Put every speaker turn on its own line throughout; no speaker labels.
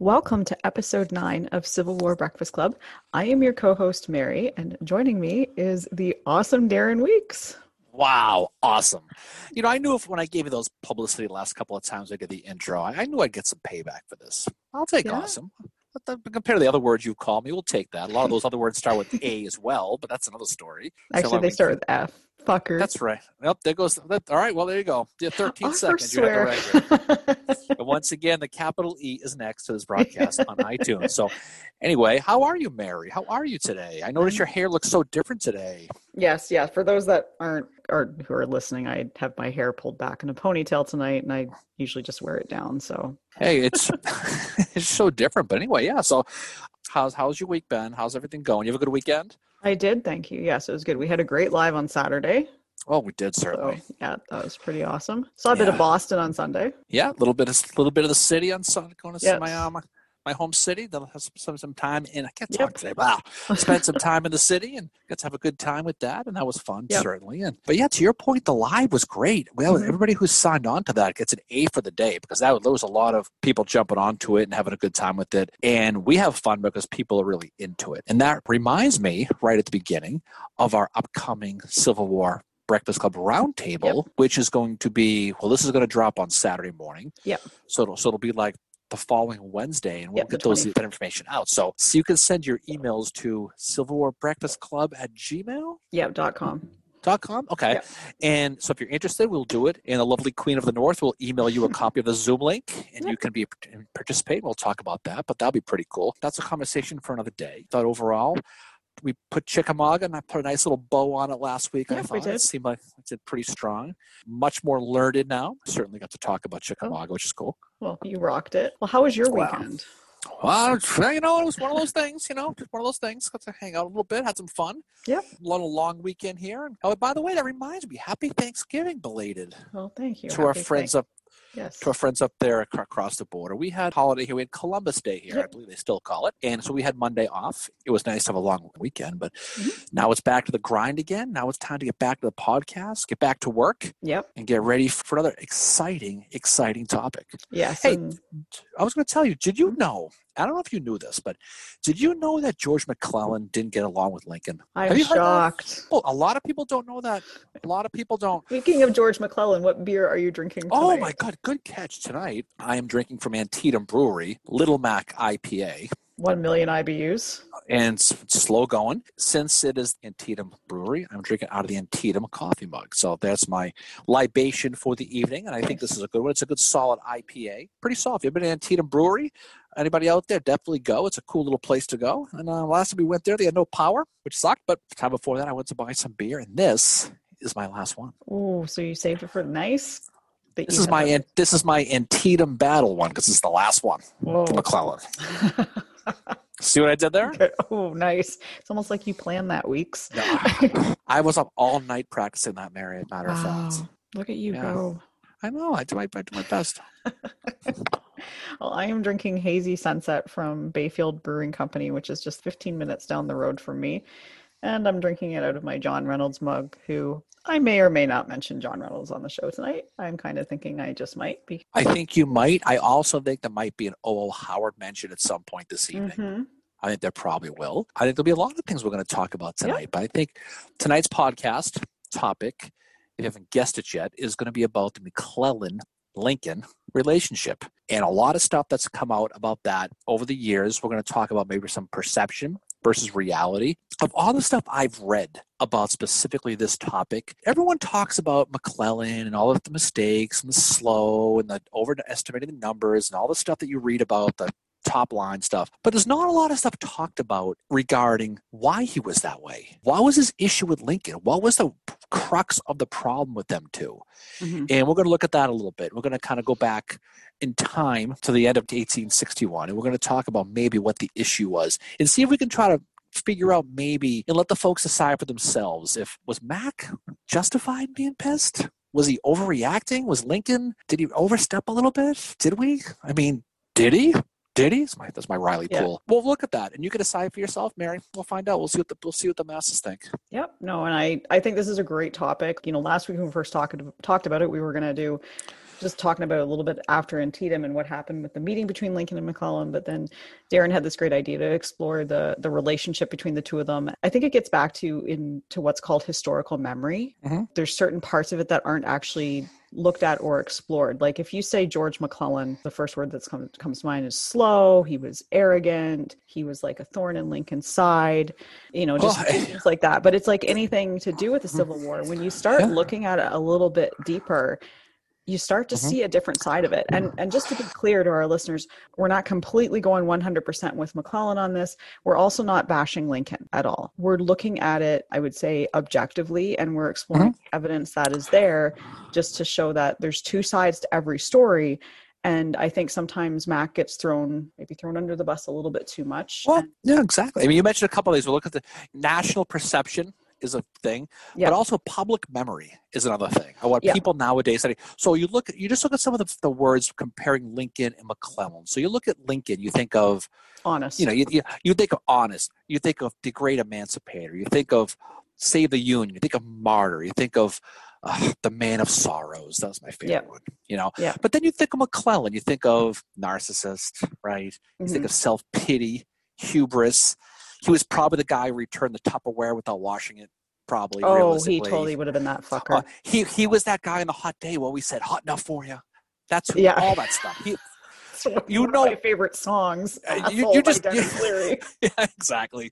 Welcome to episode nine of Civil War Breakfast Club. I am your co host, Mary, and joining me is the awesome Darren Weeks.
Wow, awesome. You know, I knew if when I gave you those publicity the last couple of times I did the intro, I, I knew I'd get some payback for this. I'll take
Yeah.
awesome. But the, compared to the other words you've called me, we'll take that. A lot of those other words start with A as well, but that's another story.
Actually,
let
they start with F.
That's right. Yep, there goes. That, all right, well, there you go. Yeah, 13
I
seconds. You have to
swear.
write. And once again, the capital E is next to this broadcast on iTunes. So, anyway, how are you, Mary? How are you today? I noticed your hair looks so different today.
yes, yeah. For those that aren't or who are listening, I have my hair pulled back in a ponytail tonight, and I usually just wear it down. So
Hey, it's it's so different. But anyway, yeah. So, how's how's your week been? How's everything going? You have a good weekend?
I did. Thank you. Yes, it was good. We had a great live on Saturday.
Oh, we did
So
certainly.
yeah, that was pretty awesome. Saw a bit of
Yeah.
Boston on Sunday.
Yeah, a little bit of a little bit of the city on Sunday. Going to see
Yes.
my my home city. They'll have some, some some time in. I can't
Yep.
talk today. Wow, spent some time in the city and got to have a good time with that, and that was fun
Yep.
certainly. And but yeah, to your point, the live was great. Well,
Mhm.
everybody who signed on to that gets an A for the day because that there was a lot of people jumping onto it and having a good time with it, and we have fun because people are really into it. And that reminds me, right at the beginning, of our upcoming Civil War. Breakfast Club Roundtable, which is going to be well. This is going to drop on Saturday morning.
Yeah.
So it'll so it'll be like the following Wednesday, and we'll
Yep,
get those that information out. So so you can send your emails to Civil War Breakfast Club at gmail.
Yeah, dot com.
Dot com. Okay.
Yep.
And so if you're interested, we'll do it. And the lovely Queen of the North will email you a copy of the Zoom link and
Yep.
you can be participate. We'll talk about that, but that'll be pretty cool. That's a conversation for another day. Thought overall, we put Chickamauga and I put a nice little bow on it last week. I
Yep, we
thought it
did.
seemed like it did pretty strong. Much more learned now. Certainly got to talk about
Oh.
Chickamauga, which is cool.
Well, you rocked it. Well, how was your
Wow.
weekend?
Well, you know, it was one of those things, you know, just one of those things. Got to hang out a little bit, had some fun.
Yep.
A little long weekend here. And, oh, by the way, that reminds me, happy Thanksgiving belated
Well, thank you.
to our friends up
Yes.
to our friends up there across the border. We had holiday here. We had Columbus Day here. I believe they still call it. And so we had Monday off. It was nice to have a long weekend, but
Mhm.
now it's back to the grind again. Now it's time to get back to the podcast, get back to work,
Yep.
and get ready for another exciting, exciting topic.
Yes.
Hey,
and-
I was going to tell you, did you mm-hmm. know? I don't know if you knew this, but did you know that George McClellan didn't get along with Lincoln?
I'm
Have you
shocked.
Well, a lot of people don't know that. A lot of people don't.
Speaking of George McClellan, what beer are you drinking oh tonight?
Oh my God, good catch tonight. I am drinking from Antietam Brewery, Little Mac IPA,
One million IBUs.
and it's slow going. Since it is Antietam Brewery, I'm drinking out of the Antietam coffee mug. So that's my libation for the evening, and I think this is a good one. It's a good solid IPA, pretty soft. You've been to Antietam Brewery? Anybody out there? Definitely go. It's a cool little place to go. And uh, last time we went there, they had no power, which sucked. But the time before that, I went to buy some beer, and this is my last one.
Oh, so you saved it for nice.
This is my this is my Antietam Battle one because it's the last one
Whoa.
for McClellan. See what I did there?
Okay. Oh, nice. It's almost like you planned that weeks.
No, I was up all night practicing that, Mary. Matter of
Wow.
fact,
Look at you
Yeah.
go.
I know. I do my I do my best.
Well, I am drinking Hazy Sunset from Bayfield Brewing Company, which is just 15 minutes down the road from me. And I'm drinking it out of my John Reynolds mug, who I may or may not mention John Reynolds on the show tonight. I'm kind of thinking I just might be.
I think you might. I also think there might be an O.O. Howard mention at some point this evening.
Mhm.
I think there probably will. I think there'll be a lot of things we're going to talk about tonight. But I think tonight's podcast topic, if you haven't guessed it yet, is going to be about the McClellan Lincoln relationship. And a lot of stuff that's come out about that over the years. We're going to talk about maybe some perception versus reality. Of all the stuff I've read about specifically this topic, everyone talks about McClellan and all of the mistakes and the slow and the overestimating the numbers and all the stuff that you read about the top line stuff. But there's not a lot of stuff talked about regarding why he was that way. What was his issue with Lincoln? What was the crux of the problem with them two?
Mhm.
And we're going to look at that a little bit. We're going to kind of go back in time to the end of 1861, and we're going to talk about maybe what the issue was and see if we can try to figure out maybe and let the folks decide for themselves if was Mac justified in being pissed? Was he overreacting? Was Lincoln did he overstep a little bit? Did we? I mean, did he? Did he? That's my, that's my Riley
Yeah.
pool. Well, look at that, and you can decide for yourself, Mary. We'll find out. We'll see what the we'll see what the masses think.
Yep. No, and I I think this is a great topic. You know, last week when we first talked talked about it, we were going to do just talking about a little bit after Antietam and what happened with the meeting between Lincoln and McClellan. But then Darren had this great idea to explore the the relationship between the two of them. I think it gets back to into what's called historical memory.
Mm-hmm.
There's certain parts of it that aren't actually looked at or explored. Like if you say George McClellan, the first word that come, comes to mind is slow. He was arrogant. He was like a thorn in Lincoln's side. You know, just
Oh,
things like that. But it's like anything to do with the Civil War. When you start
Yeah.
looking at it a little bit deeper, you start to
Mhm.
see a different side of it. And and just to be clear to our listeners, we're not completely going 100% with McClellan on this. We're also not bashing Lincoln at all. We're looking at it, I would say, objectively, and we're exploring
Mm-hmm.
evidence that is there just to show that there's two sides to every story. And I think sometimes Mac gets thrown, maybe thrown under the bus a little bit too much.
Well, yeah, exactly. I mean, you mentioned a couple of these. We'll look at the national perception is a thing,
Yeah.
but also public memory is another thing. What
Yeah.
people nowadays say. So you look you just look at some of the, the words comparing Lincoln and McClellan. So you look at Lincoln, you think of
honest.
you know you, you, you think of honest, you think of the great emancipator, you think of save the union, you think of martyr, you think of uh, the man of sorrows. That was my favorite one. You know,
Yeah.
but then you think of McClellan, you think of narcissist, right? You think
Mhm.
of self pity, hubris. He was probably the guy who returned the Tupperware without washing it. Probably.
oh, he totally would have been that fucker.
Uh, he he was that guy in the hot day where we said hot enough for you. That's who,
Yeah.
all that stuff. He, you know-
my favorite songs.
Uh, you- you just- you- yeah, exactly.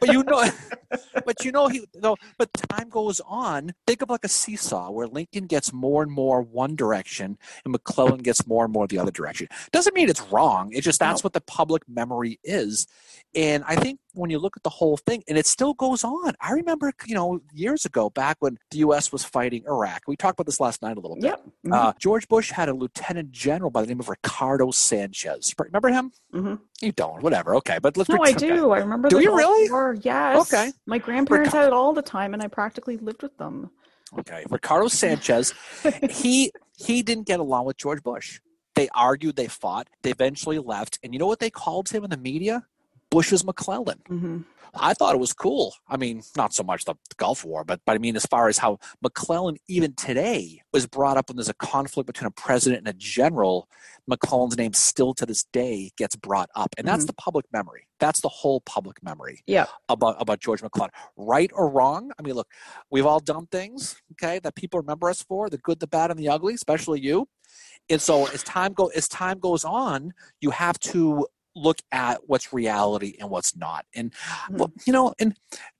But you know, but you know, he no. But time goes on. Think of like a seesaw where Lincoln gets more and more one direction, and McClellan gets more and more the other direction. Doesn't mean it's wrong. It's just that's
No.
what the public memory is. And I think when you look at the whole thing, and it still goes on. I remember, you know, years ago, back when the U.S. was fighting Iraq. We talked about this last night a little bit.
Yep. Mhm.
Uh, George Bush had a lieutenant general by the name of Ricardo Sanchez. Remember him?
Mm-hmm.
You don't. Whatever. Okay, but let's.
No, I
okay.
do. I remember.
Do you really?
War. Yes.
Okay.
My grandparents had it all the time, and I practically lived with them.
Okay, Ricardo Sanchez, he he didn't get along with George Bush. They argued, they fought, they eventually left, and you know what they called him in the media? Bush's McClellan.
hmm
I thought it was cool. I mean, not so much the Gulf War, but but I mean, as far as how McClellan even today was brought up when there's a conflict between a president and a general, McClellan's name still to this day gets brought up, and that's
Mhm.
the public memory. That's the whole public memory
Yeah.
about about George McClellan. Right or wrong? I mean, look, we've all done things, okay, that people remember us for, the good, the bad, and the ugly, especially you. And so as time go as time goes on, you have to look at what's reality and what's not. And
Mhm.
you know, and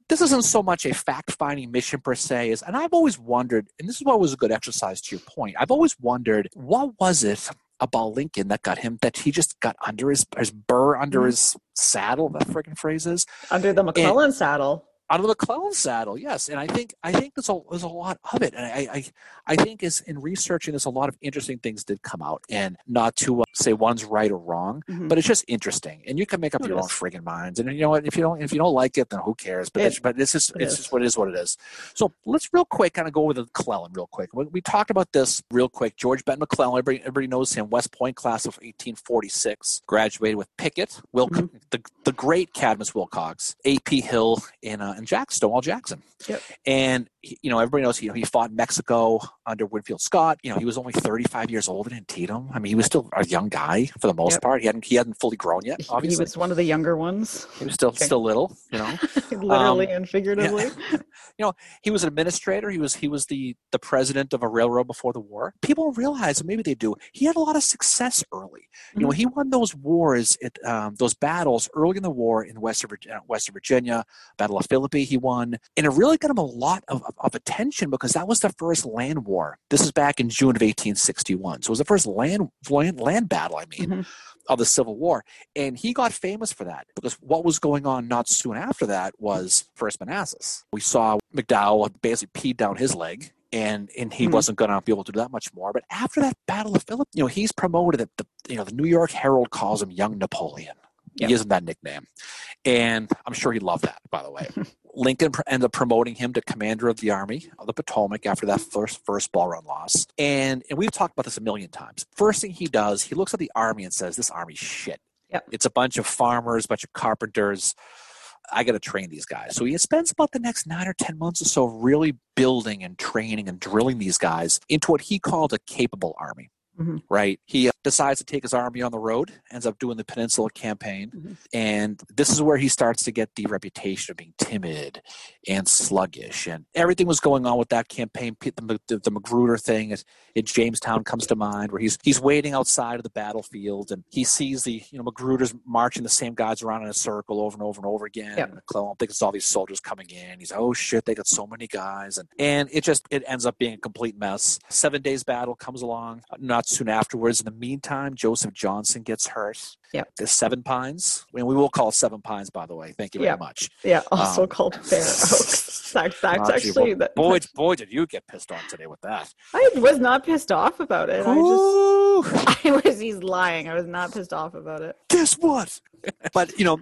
this isn't so much a fact-finding mission per se, is and I've always wondered, and this is what was a good exercise to your point. I've always wondered what was it about Lincoln that got him that he just got under his his burr under
Mhm.
his saddle, that freaking phrase is
Under the McClellan saddle.
Out of the McClellan saddle, yes. And I think I think there's a there's a lot of it, and I I, I think is in researching, there's a lot of interesting things did come out, and not to uh, say one's right or wrong,
Mhm.
but it's just interesting, and you can make up
It
your own friggin' minds, and you know what? If you don't if you don't like it, then who cares? But
It-
it's, but it's just
it
it's
is.
just what it is what it is. So let's real quick kind of go over the McClellan real quick. We, we talked about this real quick. George Benton McClellan, everybody, everybody knows him. West Point class of 1846, graduated with Pickett, Wilc-
Mm-hmm.
the the great Cadmus Wilcox, A.P. Hill, and uh, and Jack Stonewall Jackson.
Yep.
And he- you know everybody knows he, he fought Mexico under Winfield Scott. You know he was only 35 years old in Antietam. I mean he was still a young guy for the most
Yep.
part. He hadn't he hadn't fully grown yet. Obviously, He
was one of the younger ones,
he was still
Okay.
still little. You know
literally
Um,
and figuratively. Yeah.
you know he was an administrator. He was he was the the president of a railroad before the war. People realize, maybe they do. He had a lot of success early. You know, he won those wars, at, um, those battles early in the war in Western Virginia, Western Virginia, Battle of Philippi. He won, and it really got him a lot of, of, of attention because that was the first land war. This is back in June of 1861, so it was the first land land, land battle. I mean.
Mhm.
Of the Civil War. And he got famous for that because what was going on not soon after that was First Manassas. We saw McDowell basically peed down his leg. And, and he
Mhm.
wasn't going to be able to do that much more. But after that Battle of Philip, you know, he's promoted. The, the you know the New York Herald calls him Young Napoleon.
Yep.
He gives him that nickname, and I'm sure he loved that. By the way, Lincoln pr- ended up promoting him to commander of the Army of the Potomac after that first first Bull Run loss. And and we've talked about this a million times. First thing he does, he looks at the Army and says, "This Army's shit.
Yep.
It's a bunch of farmers, bunch of carpenters." I got to train these guys. So he spends about the next nine or 10 months or so really building and training and drilling these guys into what he called a capable army.
Mhm.
right? He uh, decides to take his army on the road, ends up doing the Peninsula campaign,
Mhm.
and this is where he starts to get the reputation of being timid and sluggish. And everything was going on with that campaign. The, the, the Magruder thing at, at Jamestown comes to mind, where he's he's waiting outside of the battlefield and he sees the you know Magruder's marching the same guys around in a circle over and over and over again.
Yeah.
And McClellan thinks it's all these soldiers coming in. He's oh shit, they got so many guys, and and it just it ends up being a complete mess. Seven days battle comes along not soon afterwards. In the meantime, Joseph Johnson gets hurt.
Yeah.
The Seven Pines. And we will call Seven Pines, by the way. Thank you very much.
Yeah, also
Um,
called Fair Oaks. That, that's
Ah,
actually
well, boy, boy, did you get pissed on today with that.
I was not pissed off about it. I just, I was. He's lying. I was not pissed off about it.
guess what? but you know,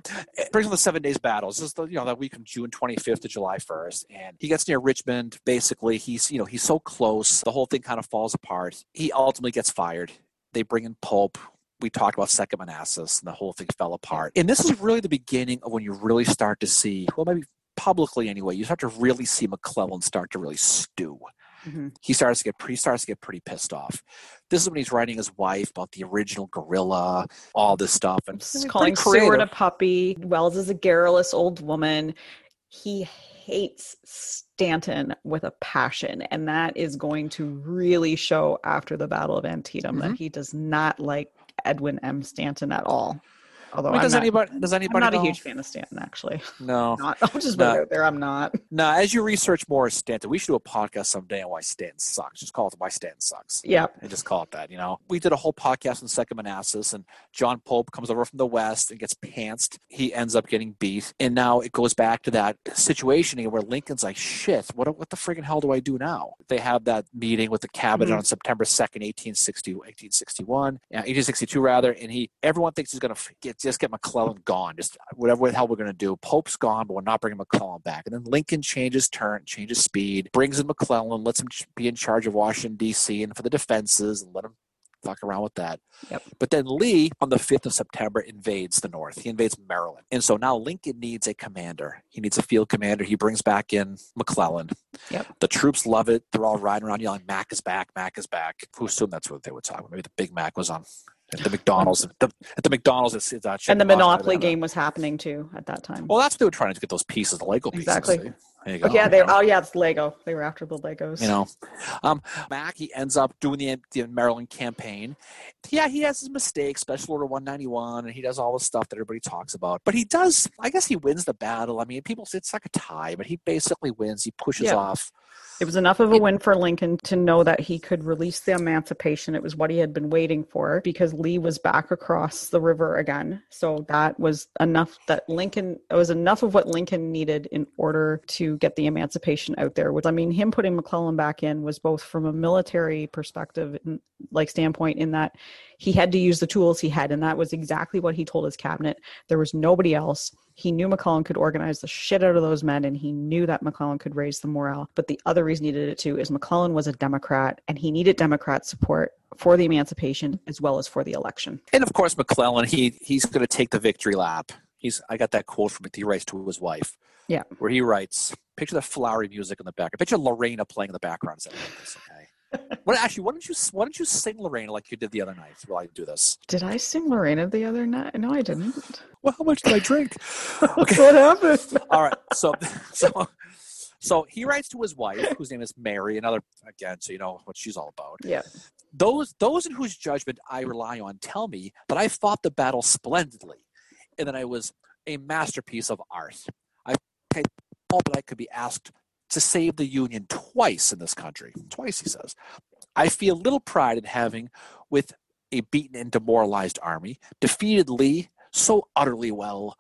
brings on the seven days battles. This is the you know that week from June 25th to July 1st, and he gets near Richmond. Basically, he's you know he's so close. The whole thing kind of falls apart. He ultimately gets fired. They bring in Pope. We talked about Second Manassas, and the whole thing fell apart. And this is really the beginning of when you really start to see, well, maybe publicly anyway, you start to really see McClellan start to really stew
Mhm.
he starts to get pretty starts to get pretty pissed off. This is when he's writing his wife about the original gorilla, all this stuff, and
He's calling Seward a puppy. Welles is a garrulous old woman. He hates Stanton with a passion, and that is going to really show after the Battle of Antietam that
Mhm.
he does not like Edwin M. Stanton at all. Although
I mean,
I'm
does
not,
anybody does
I'm
anybody
not a huge fan of Stanton, actually.
No,
Not, I'll just put
No.
it out there. I'm not.
no. As you research more Stanton, we should do a podcast someday on why Stanton sucks. Just call it why Stanton sucks.
Yeah.
and just call it that. You know, we did a whole podcast on Second Manassas, and John Pope comes over from the west and gets pantsed. He ends up getting beat, and now it goes back to that situation again where Lincoln's like, "Shit, what what the friggin' hell do I do now?" They have that meeting with the cabinet
Mhm.
on September second, 1860, 1861, 1862 rather, and he everyone thinks he's gonna get just get McClellan gone, just whatever the hell we're gonna do. Pope's gone, but we're not bringing McClellan back. And then Lincoln changes turn, changes speed, brings in McClellan, lets him be in charge of Washington D.C. and for the defenses, and let him fuck around with that.
Yep.
But then Lee, on the 5th of September, invades the North. He invades Maryland. And so now Lincoln needs a commander. He needs a field commander. He brings back in McClellan.
Yep.
The troops love it. They're all riding around yelling, Mac is back, Mac is back. Who assumed that's what they would talk about? Maybe the Big Mac was on at the McDonald's. the, at the McDonald's, it's, it's, uh,
And the. Monopoly game was happening too at that time.
Well, that's what they were trying to get those pieces, the Lego pieces.
Exactly. Oh, yeah, they. Oh, yeah, it's Lego. They were after the Legos.
you know um mac he ends up doing the, the maryland campaign yeah he has his mistakes special order 191 and he does all the stuff that everybody talks about but he does i guess he wins the battle i mean people say it's like a tie but he basically wins he pushes
Yeah.
off
It was enough of a win for Lincoln to know that he could release the emancipation. It was what he had been waiting for because Lee was back across the river again. So that was enough that Lincoln, it was enough of what Lincoln needed in order to get the emancipation out there. Which, I mean, him putting McClellan back in was both from a military perspective, like standpoint, in that he had to use the tools he had. And that was exactly what he told his cabinet. There was nobody else. He knew McClellan could organize the shit out of those men, and he knew that McClellan could raise the morale. But the other reason he did it too is McClellan was a Democrat, and he needed Democrat support for the emancipation as well as for the election.
and of course mcclellan he he's going to take the victory lap he's i got that quote from it he writes to his wife
Yeah.
where he writes picture the flowery music in the background picture lorena playing in the background write this, okay what actually why don't you why don't you sing lorena like you did the other night while i do this
Did I sing Lorena the other night? No, I didn't.
well how much did i drink Okay.
what happened?
All right. So, so, so he writes to his wife, whose name is Mary. Another again, so you know what she's all about.
Yeah.
Those, those in whose judgment I rely on, tell me that I fought the battle splendidly, and that I was a masterpiece of art. Could be asked to save the Union twice in this country. Twice, he says. I feel little pride in having, with a beaten and demoralized army, defeated Lee so utterly well.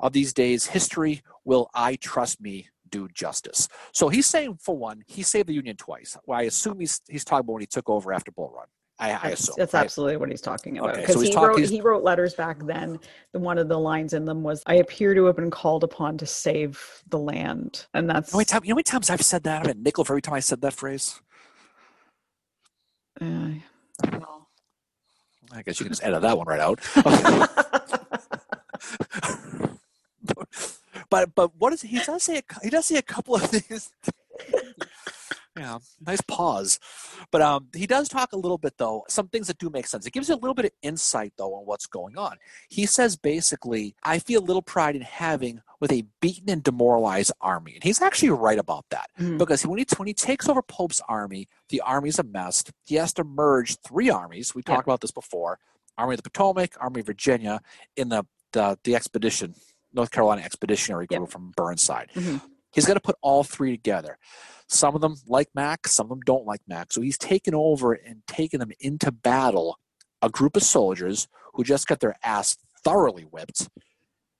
Of these days, history will, I trust me, do justice. So he's saying, for one, he saved the Union twice. Well, I assume he's he's talking about when he took over after Bull Run. I, I
That's,
assume.
that's
right?
absolutely what he's talking about.
Okay,
Because
so
he
talking-
wrote
he's-
he wrote letters back then. The one of the lines in them was, "I appear to have been called upon to save the land," and that's
You know, how many time- you know how many times I've said that? I've been nickel for every time I said that phrase.
uh, well.
I guess you can just edit that one right out. but but what is he does say? A, he does say a couple of things. yeah, nice pause. But um, he does talk a little bit, though, some things that do make sense. It gives you a little bit of insight, though, on what's going on. He says basically, I feel little pride in having with a beaten and demoralized army. And he's actually right about that.
Mhm.
Because when he, when he takes over Pope's army, the army's a mess. He has to merge three armies. We talked
Yeah.
about this before Army of the Potomac, Army of Virginia, in the, the, the expedition, North Carolina Expeditionary
Yeah.
Group from Burnside.
Mhm.
He's got to put all three together. Some of them like Mac, some of them don't like Mac. So he's taken over and taken them into battle, a group of soldiers who just got their ass thoroughly whipped.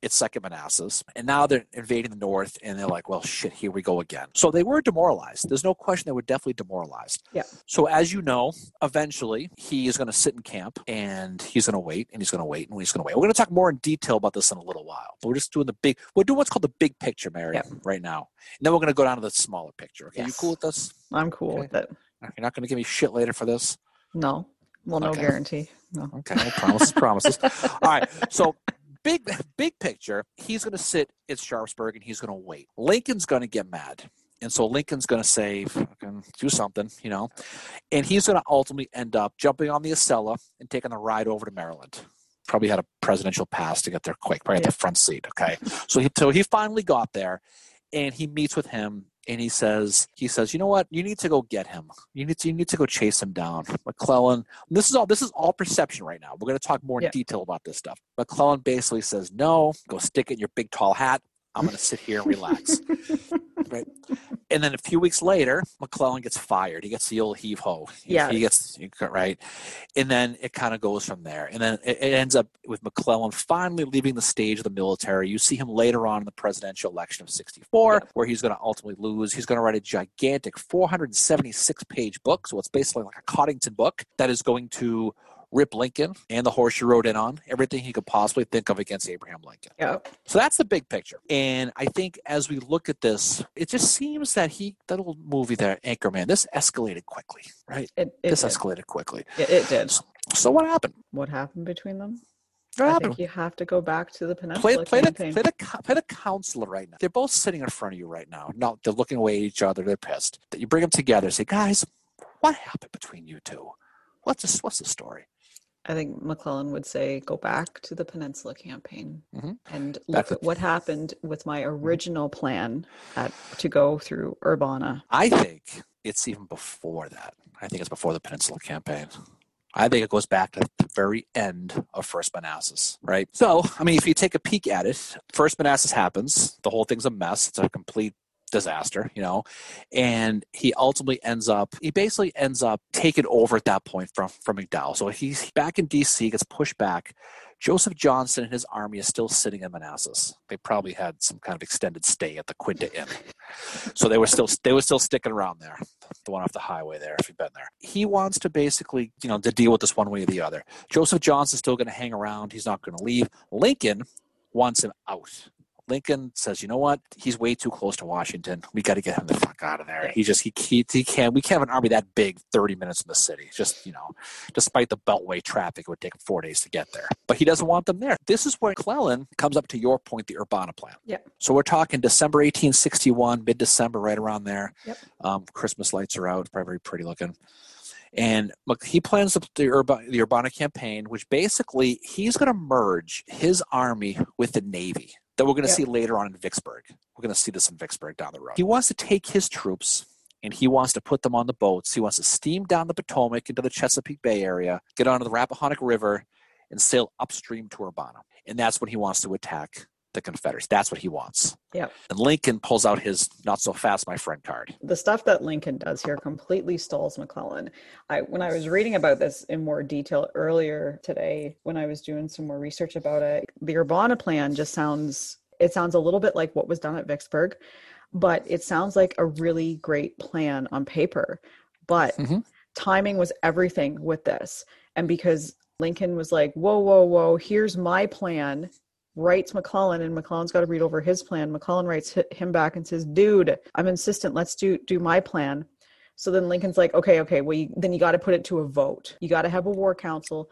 It's Second Manassas. And now they're invading the north and they're like, well, shit, here we go again. So they were demoralized. There's no question they were definitely demoralized.
Yeah.
So as you know, eventually he is going to sit in camp and he's going to wait and he's going to wait and he's going to wait. We're going to talk more in detail about this in a little while. But we're just doing the big, we're doing what's called the big picture, Mary,
Yeah.
right now. And then we're going to go down to the smaller picture. Okay. You cool with this?
I'm cool
Okay.
with it.
You're not going to give me shit later for this?
No. Well, no
Okay.
guarantee. No.
Okay, promises, promises. All right, so big, big picture. He's going to sit at Sharpsburg and he's going to wait. Lincoln's going to get mad, and so Lincoln's going to say, "Fucking "Do something," you know, and he's going to ultimately end up jumping on the Acela and taking the ride over to Maryland. Probably had a presidential pass to get there quick, probably
Yeah.
at the front seat. Okay, so he so he finally got there, and he meets with him and he says he says you know what? You need to go get him. You need to you need to go chase him down. Mcclellan this is all this is all perception right now. We're going to talk more in
Yeah.
detail about this stuff. Mcclellan basically says no go stick it in your big tall hat. I'm going to sit here and relax right. And then a few weeks later mcclellan gets fired. He gets the old heave ho
Yeah.
he gets right? And then it kind of goes from there. And then it, it ends up with mcclellan finally leaving the stage of the military. You see him later on in the presidential election of 64
Yeah.
where he's going to ultimately lose. He's going to write a gigantic 476 page book. So it's basically like a coddington book that is going to rip lincoln and the horse you rode in on everything he could possibly think of against abraham lincoln
Yeah.
so that's the big picture. And I think as we look at this, it just seems that he, that old movie there, Anchorman, this escalated quickly, right?
It, it,
this
did.
escalated quickly.
It, it did.
So what happened?
What happened between them?
What
I think you have to go back to the
Play,
Peninsula
play, the,
campaign.
play, the, play the counselor right now. They're both sitting in front of you right now. No, they're looking away at each other. They're pissed. That You bring them together. Say, guys, what happened between you two? What's this, What's the story?
I think McClellan would say, go back to the Peninsula campaign
Mhm.
and look at what happened with my original plan at, to go through Urbana.
I think it's even before that. I think it's before the Peninsula Campaign. I think it goes back to the very end of First Manassas, right? So, I mean, if you take a peek at it, First Manassas happens. The whole thing's a mess. It's a complete disaster, you know, and he ultimately ends up. He basically ends up taking over at that point from from McDowell. So he's back in D.C. Gets pushed back. Joseph Johnson and his army is still sitting in Manassas. They probably had some kind of extended stay at the Quinta Inn, so they were still they were still sticking around there, the one off the highway there. If you've been there, he wants to basically you know to deal with this one way or the other. Joseph Johnson's still going to hang around. He's not going to leave. Lincoln wants him out. Lincoln says, "You know what? He's way too close to Washington. We got to get him the fuck out of there. He just he, he he can't. We can't have an army that big, thirty minutes in the city. Just you know, despite the Beltway traffic, it would take him four days to get there. But he doesn't want them there. This is where McClellan comes up to your point, the Urbana plan.
Yeah.
So we're talking December 1861, mid-December, right around there.
Yep.
Um, Christmas lights are out. Probably very pretty looking. And look, he plans the, the, Urba, the Urbana campaign, which basically he's going to merge his army with the Navy that we're going to
Yep.
see later on in Vicksburg. We're going to see this in Vicksburg down the road. He wants to take his troops and he wants to put them on the boats. He wants to steam down the Potomac into the Chesapeake Bay area, get onto the Rappahannock River, and sail upstream to Urbana. And that's when he wants to attack the Confederates. That's what he wants.
Yeah.
And Lincoln pulls out his not so fast, my friend card.
The stuff that Lincoln does here completely stalls McClellan. I when I was reading about this in more detail earlier today, when I was doing some more research about it, the Urbana plan just sounds it sounds a little bit like what was done at Vicksburg, but it sounds like a really great plan on paper. But
Mhm.
timing was everything with this. And because Lincoln was like, whoa, whoa, whoa, here's my plan, writes McClellan, and McClellan's got to read over his plan. McClellan writes him back and says, dude, I'm insistent, let's do do my plan. So then Lincoln's like, okay, okay, well, you, then you got to put it to a vote. You got to have a war council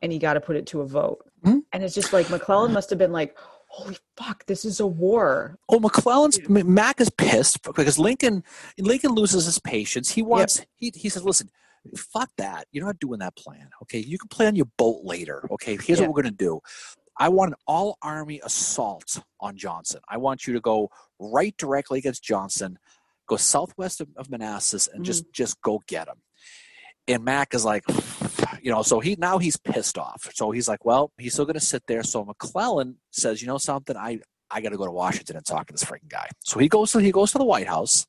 and you got to put it to a vote.
Mhm.
And it's just like McClellan must have been like, holy fuck, this is a war.
Oh, McClellan's Mac is pissed because Lincoln Lincoln loses his patience. He wants he he says, listen, fuck that. You're not doing that plan. Okay. You can plan your boat later. Okay. Here's what we're going to do. I want an all army assault on Johnson. I want you to go right directly against Johnson, go southwest of, of Manassas, and just mm. just go get him. And Mac is like, you know, so he now he's pissed off. So he's like, well, he's still going to sit there. So McClellan says, you know something, I I got to go to Washington and talk to this freaking guy. So he goes to he goes to the White House,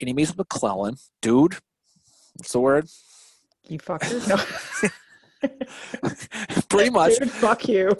and he meets with McClellan. Dude, what's the word?
You fucker.
Pretty much.
Dude, fuck you.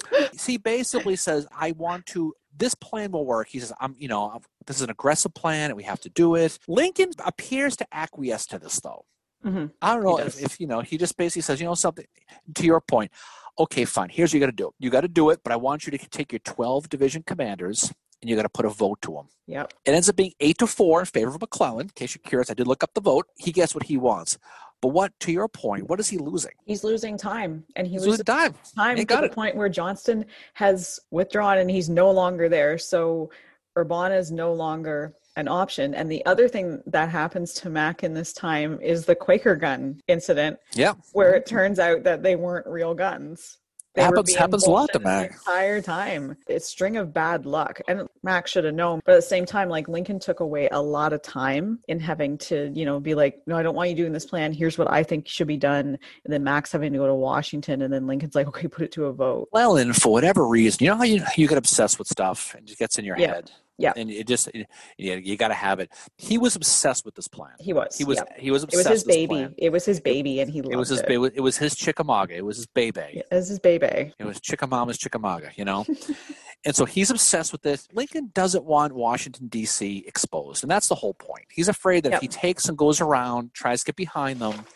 he basically says, "I want to. This plan will work." He says, "I'm, you know, this is an aggressive plan, and we have to do it." Lincoln appears to acquiesce to this, though.
Mhm.
I don't know if, if you know. He just basically says, "You know something." To your point, okay, fine. Here's what you got to do. You got to do it, but I want you to take your 12 division commanders and you got to put a vote to them.
Yep.
It ends up being eight to four in favor of McClellan. In case you're curious, I did look up the vote. He gets what he wants. But what, to your point, what is he losing?
He's losing time, and he
He's
loses
time.
time
He
to
got
the
it.
point where Johnston has withdrawn and he's no longer there. So Urbana is no longer an option. And the other thing that happens to Mac in this time is the Quaker gun incident,
Yeah.
where it turns out that they weren't real guns. They
Happens- happens a lot to Mac.
The entire time. It's string of bad luck. And Mac should have known. But at the same time, like Lincoln took away a lot of time in having to, you know, be like, no, I don't want you doing this plan. Here's what I think should be done. And then Mac's having to go to Washington. And then Lincoln's like, okay, put it to a vote.
Well, and for whatever reason, you know how you, you get obsessed with stuff and it gets in your
Yeah.
head.
Yeah.
And it just, you, you got to have it. He was obsessed with this plan.
He was.
He was,
yep.
he was
It was his baby. It was his baby, and he loved
It was his,
it.
it was his Chickamauga. It was his baby.
It was his baby.
It was Chickamauga's Chickamauga, you know? and so he's obsessed with this. Lincoln doesn't want Washington, D.C. exposed. And that's the whole point. He's afraid that
Yep.
if he takes and goes around, tries to get behind them,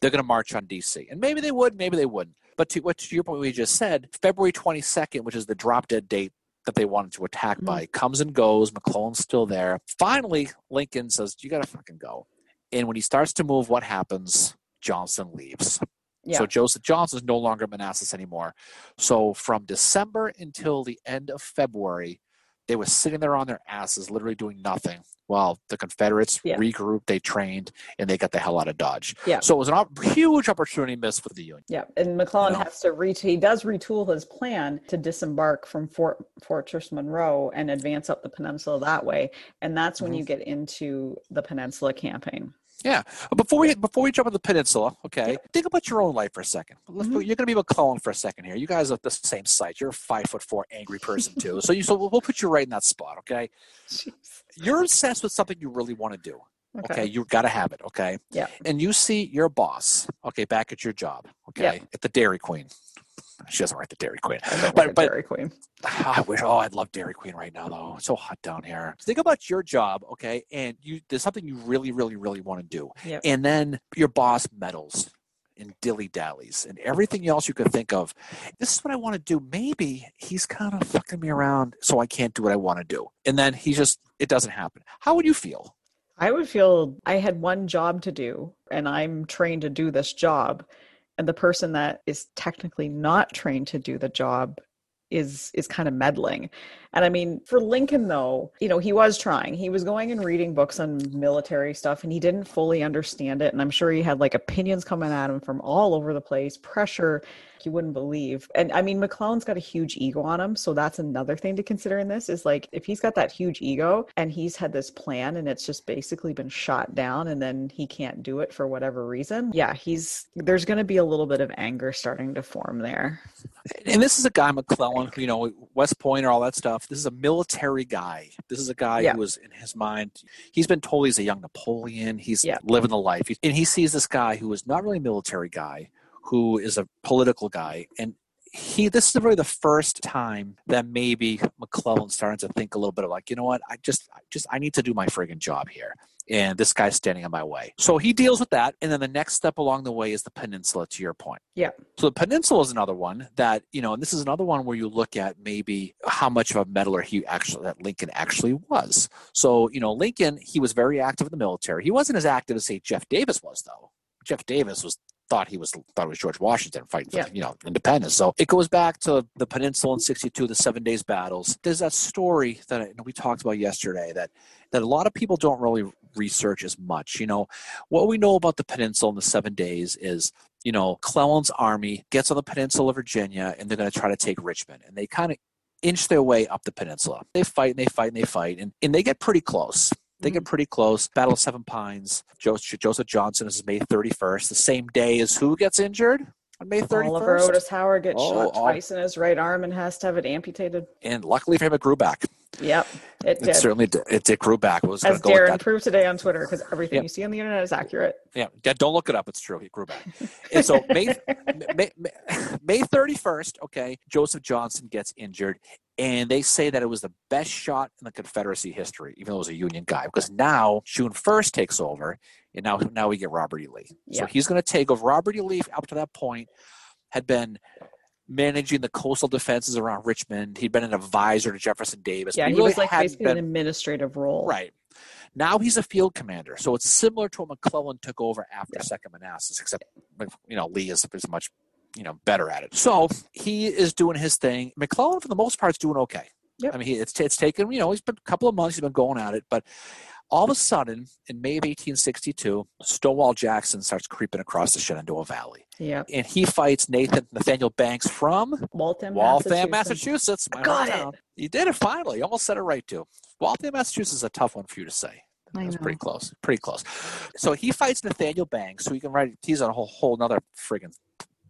they're going to march on D.C. And maybe they would, maybe they wouldn't. But to, what, to your point, we just said, February 22nd, which is the drop dead date that they wanted to attack
Mhm.
by, comes and goes. McClellan's still there. Finally, Lincoln says, You got to fucking go. And when he starts to move, what happens? Johnson leaves.
Yeah.
So Joseph Johnson's no longer Manassas anymore. So from December until the end of February, they were sitting there on their asses, literally doing nothing, while the Confederates
Yeah.
regrouped, they trained, and they got the hell out of Dodge.
Yeah.
So it was a op- huge opportunity missed for the Union.
Yeah, and McClellan
You know?
has to re he does retool his plan to disembark from Fort Fortress Monroe and advance up the peninsula that way, and that's when
Mhm.
you get into the peninsula campaign.
Yeah. Before we before we jump on the peninsula, okay, think about your own life for a 2nd Let's
Mhm.
You're going to be McClellan for a second here. You guys are the same site. You're a five foot four angry person too. so you so we'll, put you right in that spot. Okay.
Jeez.
You're obsessed with something you really want to do.
Okay.
Okay, you got to have it. Okay.
Yeah.
And you see your boss. Okay, back at your job. Okay,
Yeah.
at the Dairy Queen. She doesn't write the Dairy Queen. But-
like
but-
Dairy Queen.
I wish. Oh, I'd love Dairy Queen right now, though. It's so hot down here. Think about your job, okay? And you, there's something you really, really, really want to do,
Yep.
and then your boss meddles and dilly dallies and everything else you could think of. This is what I want to do. Maybe he's kind of fucking me around, so I can't do what I want to do. And then he just, it doesn't happen. How would you feel?
I would feel I had one job to do, and I'm trained to do this job, and the person that is technically not trained to do the job is is kind of meddling. And I mean, for Lincoln though, you know, he was trying. He was going and reading books on military stuff and he didn't fully understand it and I'm sure he had like opinions coming at him from all over the place, pressure you wouldn't believe. And I mean, McClellan's got a huge ego on him, so that's another thing to consider in this is like if he's got that huge ego and he's had this plan and it's just basically been shot down and then he can't do it for whatever reason. Yeah, he's there's going to be a little bit of anger starting to form there.
And this is a guy, McClellan, you know, West Point or all that stuff. This is a military guy. This is a guy
Yeah.
who was in his mind. He's been told he's a young Napoleon. He's
Yeah.
living the life. And he sees this guy who is not really a military guy, who is a political guy. And he this is really the first time that maybe McClellan's starting to think a little bit of like, you know what, I just I just I need to do my friggin' job here. And this guy's standing in my way. So he deals with that. And then the next step along the way is the peninsula, to your point.
Yeah.
So the peninsula is another one that, you know, and this is another one where you look at maybe how much of a meddler he actually that Lincoln actually was. So, you know, Lincoln, he was very active in the military. He wasn't as active as say Jeff Davis was though. Jeff Davis was thought he was thought it was George Washington fighting for
Yeah.
you know independence. So it goes back to the peninsula in '62, the Seven Days battles. There's that story that I, we talked about yesterday that that a lot of people don't really research as much. You know, what we know about the peninsula in the seven days is, you know, Clellan's army gets on the peninsula of Virginia and they're going to try to take Richmond. And they kind of inch their way up the peninsula. They fight and they fight and they fight, and, and they get pretty close. They get mm-hmm. pretty close. Battle of Seven Pines. Joseph, Joseph Johnson is May 31st, the same day as who gets injured? on May 31st.
Oliver Otis Howard gets
Oh,
shot
oh.
twice in his right arm and has to have it amputated.
And luckily for him, it grew back.
Yep, it
It
did.
certainly did. It did grew back. Was
As
go
Darren proved today on Twitter, because everything you see on the internet is accurate.
Yeah, don't look it up. It's true. He grew back. And so May, May, May, May 31st, okay, Joseph Johnson gets injured. And they say that it was the best shot in the Confederacy history, even though it was a Union guy, because now June 1st takes over, and now now we get Robert E. Lee. So he's going to take over. Robert E. Lee, up to that point, had been managing the coastal defenses around Richmond. He'd been an advisor to Jefferson Davis.
Yeah, he
really
was like basically
been-
an administrative role.
Right. Now he's a field commander, so it's similar to what McClellan took over after
Yeah.
Second Manassas, except you know Lee is, is much you know better at it. So he is doing his thing. McClellan, for the most part, is doing okay.
Yep.
I mean, he, it's it's taken you know he's been a couple of months he's been going at it, but all of a sudden in May of 1862, Stonewall Jackson starts creeping across the Shenandoah Valley,
Yeah.
and he fights Nathan Nathaniel Banks from
Waltham,
Waltham,
Massachusetts.
Massachusetts. my
Got
hometown.
it.
You did it finally. You almost said it right too. Waltham, Massachusetts is a tough one for you to say.
I
That's
know.
pretty close. Pretty close. So he fights Nathaniel Banks, so he can write. He's on a whole whole another friggin'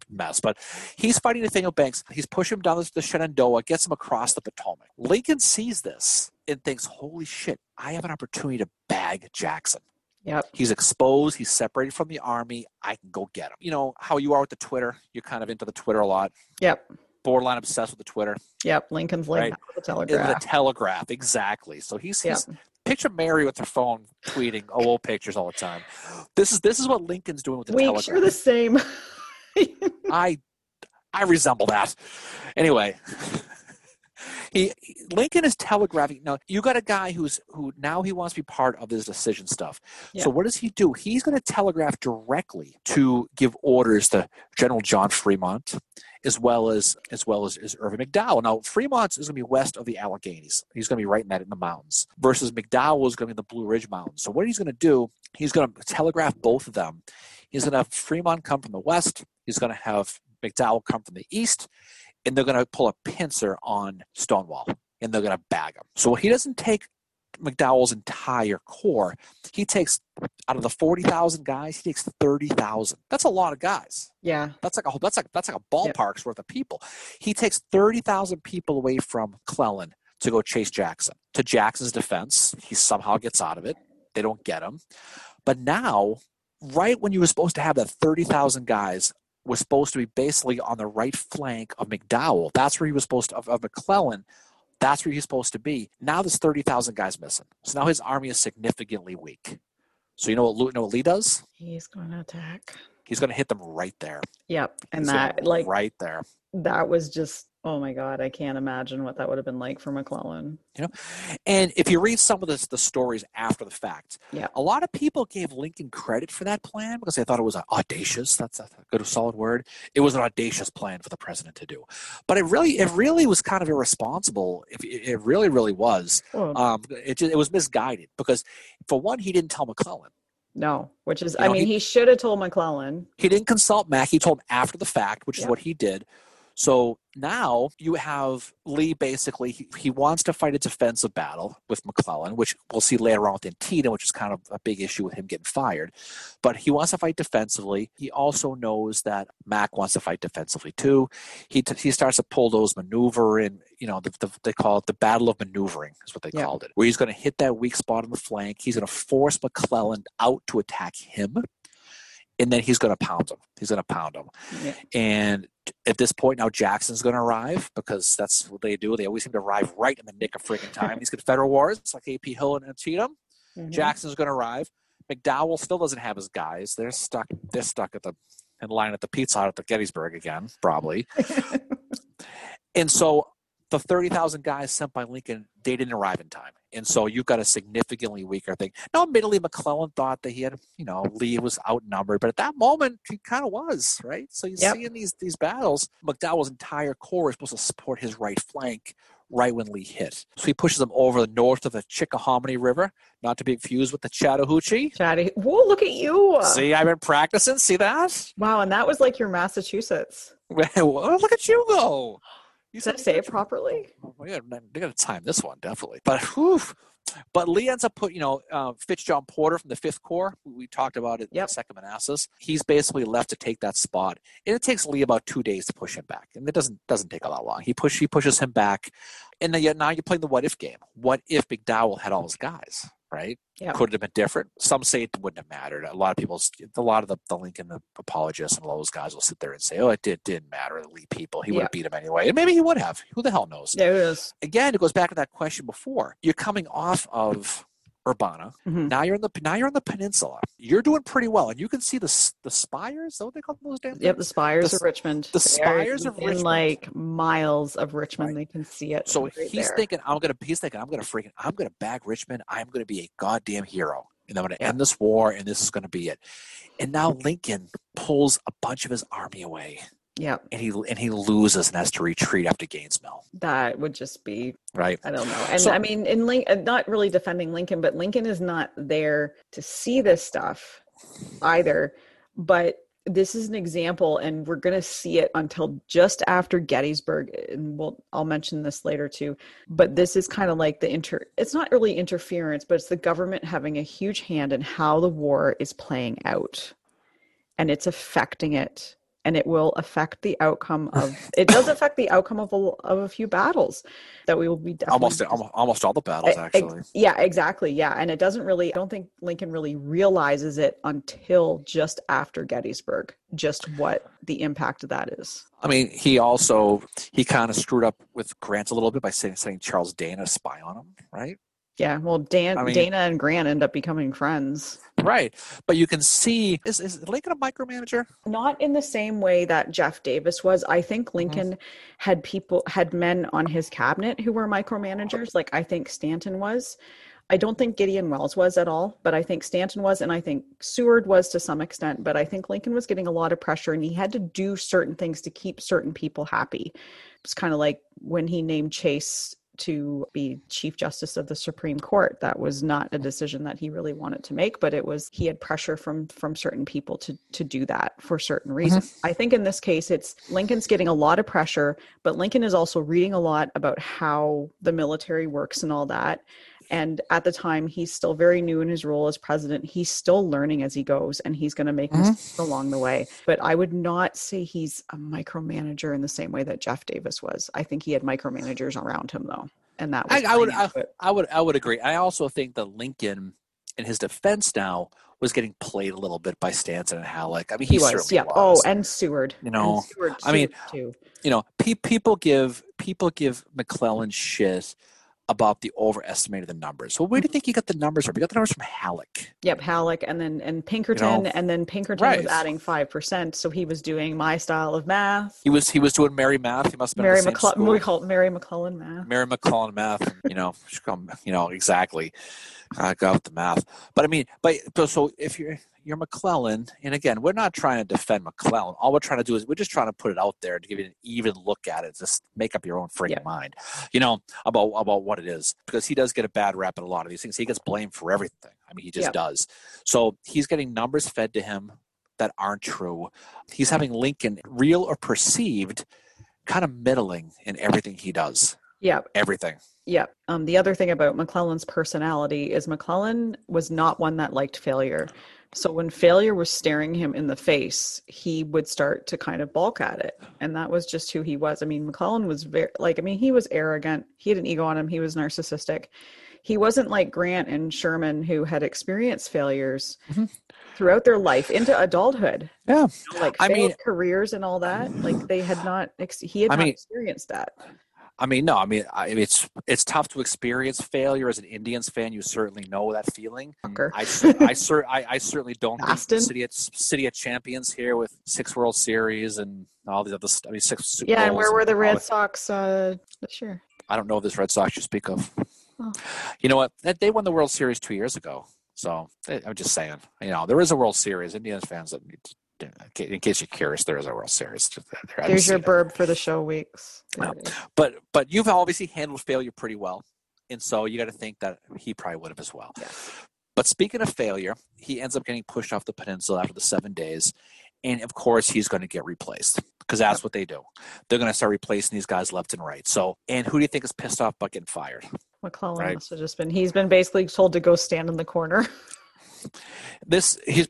mess. But he's fighting Nathaniel Banks. He's pushing him down the Shenandoah, gets him across the Potomac. Lincoln sees this and thinks, "Holy shit! I have an opportunity to bag Jackson."
Yep.
He's exposed. He's separated from the army. I can go get him. You know how you are with the Twitter. You're kind of into the Twitter a lot.
Yep.
Borderline obsessed with the Twitter.
Yep. Lincoln's like
Right.
the
In
telegraph.
the Telegraph, exactly. So he's,
Yep.
he's picture Mary with her phone tweeting oh, old pictures all the time. This is this is what Lincoln's doing with the
Weeks,
Telegraph.
you're the same.
I I resemble that. Anyway, he, he- Lincoln is telegraphing. Now you got a guy who's who now he wants to be part of this decision stuff.
Yeah.
So what does he do? He's going to telegraph directly to give orders to General John Fremont, as well as as well as, as Irving McDowell. Now Fremont is going to be west of the Alleghenies. He's going to be right in that in the mountains. Versus McDowell is going to be in the Blue Ridge Mountains. So what he's going to do? He's going to telegraph both of them. He's going to have Fremont come from the west. He's going to have McDowell come from the east, and they're going to pull a pincer on Stonewall, and they're going to bag him. So he doesn't take McDowell's entire corps. He takes out of the forty thousand guys, he takes thirty thousand. That's a lot of guys.
yeah.
That's like a that's like that's like a ballpark's worth of people. He takes thirty thousand people away from Clellan to go chase Jackson. To Jackson's defense, he somehow gets out of it. They don't get him. But now, right when you were supposed to have that thirty thousand guys was supposed to be basically on the right flank of McDowell. That's where he was supposed to of, of McClellan. That's where he's supposed to be. Now there's thirty thousand guys missing. So now his army is significantly weak. So you know what, you know what Lee does?
He's going to attack.
He's going to hit them right there.
Yep. And
He's
that, like,
right there.
that was just, oh my God, I can't imagine what that would have been like for McClellan.
You know, and if you read some of the, the stories after the fact,
Yeah.
a lot of people gave Lincoln credit for that plan because they thought it was audacious. That's a good, solid word. It was an audacious plan for the president to do, but it really, it really was kind of irresponsible. If it it really, really was,
Oh,
um, it just, it was misguided because, for one, he didn't tell McClellan.
No, which is,
you
I mean,
he-
he, should have told McClellan.
He didn't consult Mac. He told him after the fact, which is what he did. So now you have Lee basically, he, he wants to fight a defensive battle with McClellan, which we'll see later on with Antietam, which is kind of a big issue with him getting fired. But he wants to fight defensively. He also knows that Mac wants to fight defensively too. He, t- he starts to pull those maneuver in, you know, the, the, they call it the battle of maneuvering, is what they
Yeah.
called it, where he's going to hit that weak spot on the flank. He's going to force McClellan out to attack him. And then he's going to pound him. He's going to pound him.
Yeah.
And at this point now, Jackson's going to arrive because that's what they do. They always seem to arrive right in the nick of freaking time. These Confederate wars, it's like AP Hill and Antietam.
Mhm.
Jackson's going to arrive. McDowell still doesn't have his guys. They're stuck. They're stuck at the in line at the Pizza Hut at the Gettysburg again, probably. and so the thirty thousand guys sent by Lincoln, they didn't arrive in time, and so you've got a significantly weaker thing. Now, admittedly, McClellan thought that he had, you know, Lee was outnumbered, but at that moment, he kind of was, right? So you
Yep.
see in these these battles, McDowell's entire corps is supposed to support his right flank right when Lee hit. So he pushes them over the north of the Chickahominy River, not to be confused with the Chattahoochee.
Chatty. Whoa, look at you.
See, I've been practicing. See that?
Wow, and that was like your Massachusetts.
Well, look at you go. You
said say it properly?
We got to time this one definitely. But whew, but Lee ends up put you know uh, Fitz-John Porter from the Fifth Corps. We talked about it
Yep.
in Second Manassas. He's basically left to take that spot, and it takes Lee about two days to push him back, and it doesn't doesn't take a lot long. He push he pushes him back, and then now you're playing the what if game. What if McDowell had all his guys? Right?
Yep.
Could it have been different? Some say it wouldn't have mattered. A lot of people, a lot of the, the Lincoln apologists and all those guys will sit there and say, "Oh, it did didn't matter." The Lee people, he would have beat him anyway, and maybe he would have. Who the hell knows?
There it is.
again, it goes back to that question before. You're coming off of Urbanna.
Mhm.
Now you're in the now you're on the peninsula. You're doing pretty well, and you can see the the spires. Is what they call those damn
Yep, the spires
The
of Richmond.
the spires of
in
Richmond.
like miles of Richmond.
Right.
They can see it.
So
right
he's
there.
thinking, I'm gonna. He's thinking, I'm gonna freaking, I'm gonna bag Richmond. I'm gonna be a goddamn hero, and I'm gonna
Yeah.
end this war, and this is gonna be it. And now Lincoln pulls a bunch of his army away,
Yep,
and he and he loses and has to retreat after Gaines' Mill.
that would just be
Right.
I don't know. And
So-
I mean, in Link, uh, not really defending Lincoln, but Lincoln is not there to see this stuff either. But this is an example, and we're going to see it until just after Gettysburg. And we'll, I'll mention this later too. But this is kind of like the inter, it's not really interference, but it's the government having a huge hand in how the war is playing out. And it's affecting it. And it will affect the outcome of. It does affect the outcome of a, of a few battles that we will be
Almost, almost almost all the battles
E- ex-
actually.
yeah, exactly. Yeah. And it doesn't really, I don't think Lincoln really realizes it until just after Gettysburg, just what the impact of that is.
I mean, he also he kind of screwed up with Grant a little bit by saying sending Charles Dana to spy on him, right?
Yeah. Well, Dan,
I mean-
Dana and Grant end up becoming friends.
Right. But you can see is is Lincoln a micromanager?
Not in the same way that Jeff Davis was. I
Mm-hmm.
think Lincoln had people, had men on his cabinet who were micromanagers. Like I think Stanton was. I don't think Gideon Welles was at all, but I think Stanton was, and I think Seward was to some extent. But I think Lincoln was getting a lot of pressure, and he had to do certain things to keep certain people happy. It's kind of like when he named Chase to be Chief Justice of the Supreme Court. That was not a decision that he really wanted to make, but it was he had pressure from from certain people to to do that for certain mm-hmm. reasons. I think in this case, it's Lincoln's getting a lot of pressure, but Lincoln is also reading a lot about how the military works and all that. And at the time, he's still very new in his role as president. He's still learning as he goes, and he's going to make
Mhm.
mistakes along the way. But I would not say he's a micromanager in the same way that Jeff Davis was. I think he had micromanagers around him, though, and that was
I, I would I. I would I would agree. I also think that Lincoln in his defense now was getting played a little bit by Stanton and Halleck. I mean, he,
he was,
certainly
yeah.
was.
Oh, and Seward.
You know,
And Seward,
I mean,
too.
you know, pe- people give people give McClellan shit about the overestimated the numbers. Well, where do you think you got the numbers from? He got the numbers from Halleck.
Yep, Halleck, and then and Pinkerton, and then Pinkerton
right.
was adding five percent, so he was doing my style of math.
He was he was doing Mary math. He must have been
Mary McClellan, we call it Mary McClellan math.
Mary McClellan math, you know, you know exactly. I got with the math, but I mean, but but so if you're you're McClellan, and again, we're not trying to defend McClellan. All we're trying to do is we're just trying to put it out there to give you an even look at it. Just make up your own freaking
Yeah.
mind, you know, about about what it is because he does get a bad rap in a lot of these things. He gets blamed for everything. I mean, he just
Yeah.
does. So he's getting numbers fed to him that aren't true. He's having Lincoln, real or perceived, kind of middling in everything he does.
Yep,
Everything.
yep. Um, the other thing about McClellan's personality is McClellan was not one that liked failure. So when failure was staring him in the face, he would start to kind of balk at it, and that was just who he was. I mean, McClellan was very like I mean, he was arrogant. He had an ego on him. He was narcissistic. He wasn't like Grant and Sherman who had experienced failures
Mhm.
throughout their life into adulthood.
Yeah.
you know, like
I mean-
careers and all that. Like they had not. Ex- he had
I
not
mean-
experienced that.
I mean, no, I mean, I, it's it's tough to experience failure as an Indians fan. You certainly know that feeling.
Fucker.
I I, cer- I, I certainly don't think the
Boston?
city at city of champions here with six World Series and all these other. I mean, six. Super
Yeah, and where were the Red
that-
Sox uh, this year?
I don't know this Red Sox you speak of.
Oh.
You know what? That- They won the World Series two years ago. So eh, I'm just saying. You know, there is a World Series. Indians fans that need to in case you're curious, there is a World Series.
There's your burb for the show weeks.
Uh, yeah. But but you've obviously handled failure pretty well, and so you got to think that he probably would have as well. But speaking of failure, he ends up getting pushed off the peninsula after the seven days, and of course he's going to get replaced because that's what they do. They're going to start replacing these guys left and right. So, and who do you think is pissed off but getting fired?
McClellan right? must have just been. He's been basically told to go stand in the corner.
this he's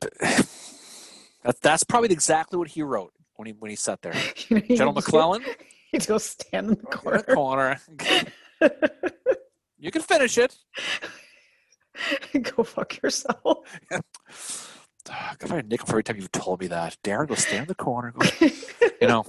that's that's probably exactly what he wrote when he when he sat there. you General McClellan.
He'd go stand in the corner.
In corner. you can finish it.
go fuck yourself.
If I had a nickel for every time you've told me that, Darren, go stand in the corner. Go, you know,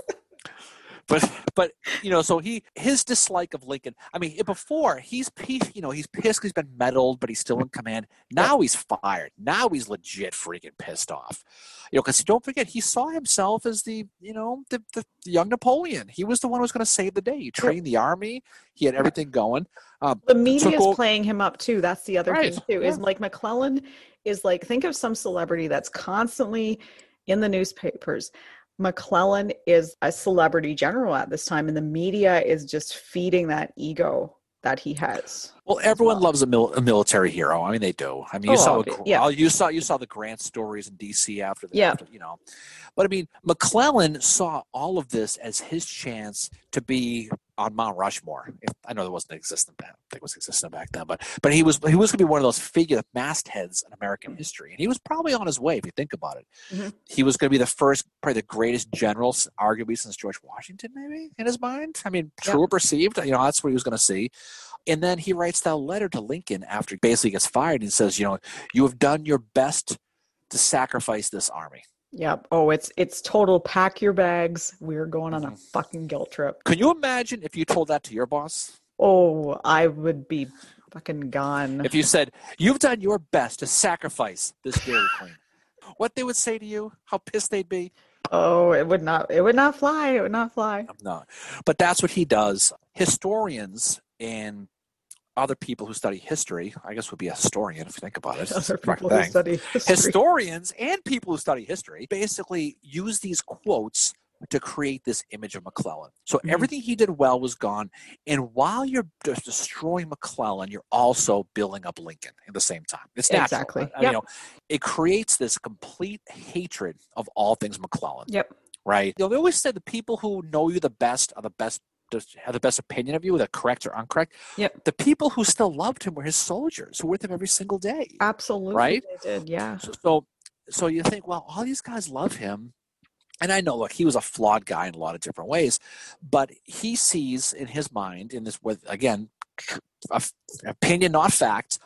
but but you know, so he his dislike of Lincoln. I mean, before he's he, you know he's pissed. He's been meddled, but he's still in command. Now he's fired. Now he's legit freaking pissed off. You know, because don't forget, he saw himself as the you know the, the young Napoleon. He was the one who was going to save the day. He trained the army. He had everything going.
Um, the media is playing him up too. That's the other right. thing too. Is yeah. like McClellan is like think of some celebrity that's constantly in the newspapers McClellan is a celebrity general at this time, and the media is just feeding that ego that he has.
Well, everyone well. loves a, mil- a, military hero. I mean, they do. I mean, you oh, saw the, yeah. you saw you saw the Grant stories in D.C. after the,
yeah.
After, you know, but I mean, McClellan saw all of this as his chance to be on Mount Rushmore. I know there wasn't existent back, I think it was existent back then, but but he was he was going to be one of those figure mastheads in American history, and he was probably on his way if you think about it. Mm-hmm. He was going to be the first, probably the greatest general, arguably since George Washington, maybe in his mind. I mean, true yeah. or perceived, you know, that's what he was going to see. And then he writes that letter to Lincoln after he basically gets fired and says, you know, you have done your best to sacrifice this army.
Yep. Oh, it's it's total pack your bags. We're going on a mm-hmm. fucking guilt trip.
Can you imagine if you told that to your boss?
Oh, I would be fucking gone.
If you said, You've done your best to sacrifice this Dairy Queen, what they would say to you, how pissed they'd be.
Oh, it would not it would not fly. It would not fly.
No. But that's what he does. Historians and other people who study history, I guess would be a historian if you think about it. Other people who study Historians and people who study history basically use these quotes to create this image of McClellan. So mm-hmm. everything he did well was gone. And while you're just destroying McClellan, you're also building up Lincoln at the same time. It's natural.
Exactly.
Yep. You know, it creates this complete hatred of all things McClellan.
Yep.
Right. You know, they always say the people who know you the best are the best have the best opinion of you, whether correct or incorrect.
Yep.
The people who still loved him were his soldiers who were with him every single day.
Absolutely.
Right?
They did, yeah.
So, so, so you think, well, all these guys love him. And I know, look, he was a flawed guy in a lot of different ways, but he sees in his mind, in this, with again, opinion, not fact.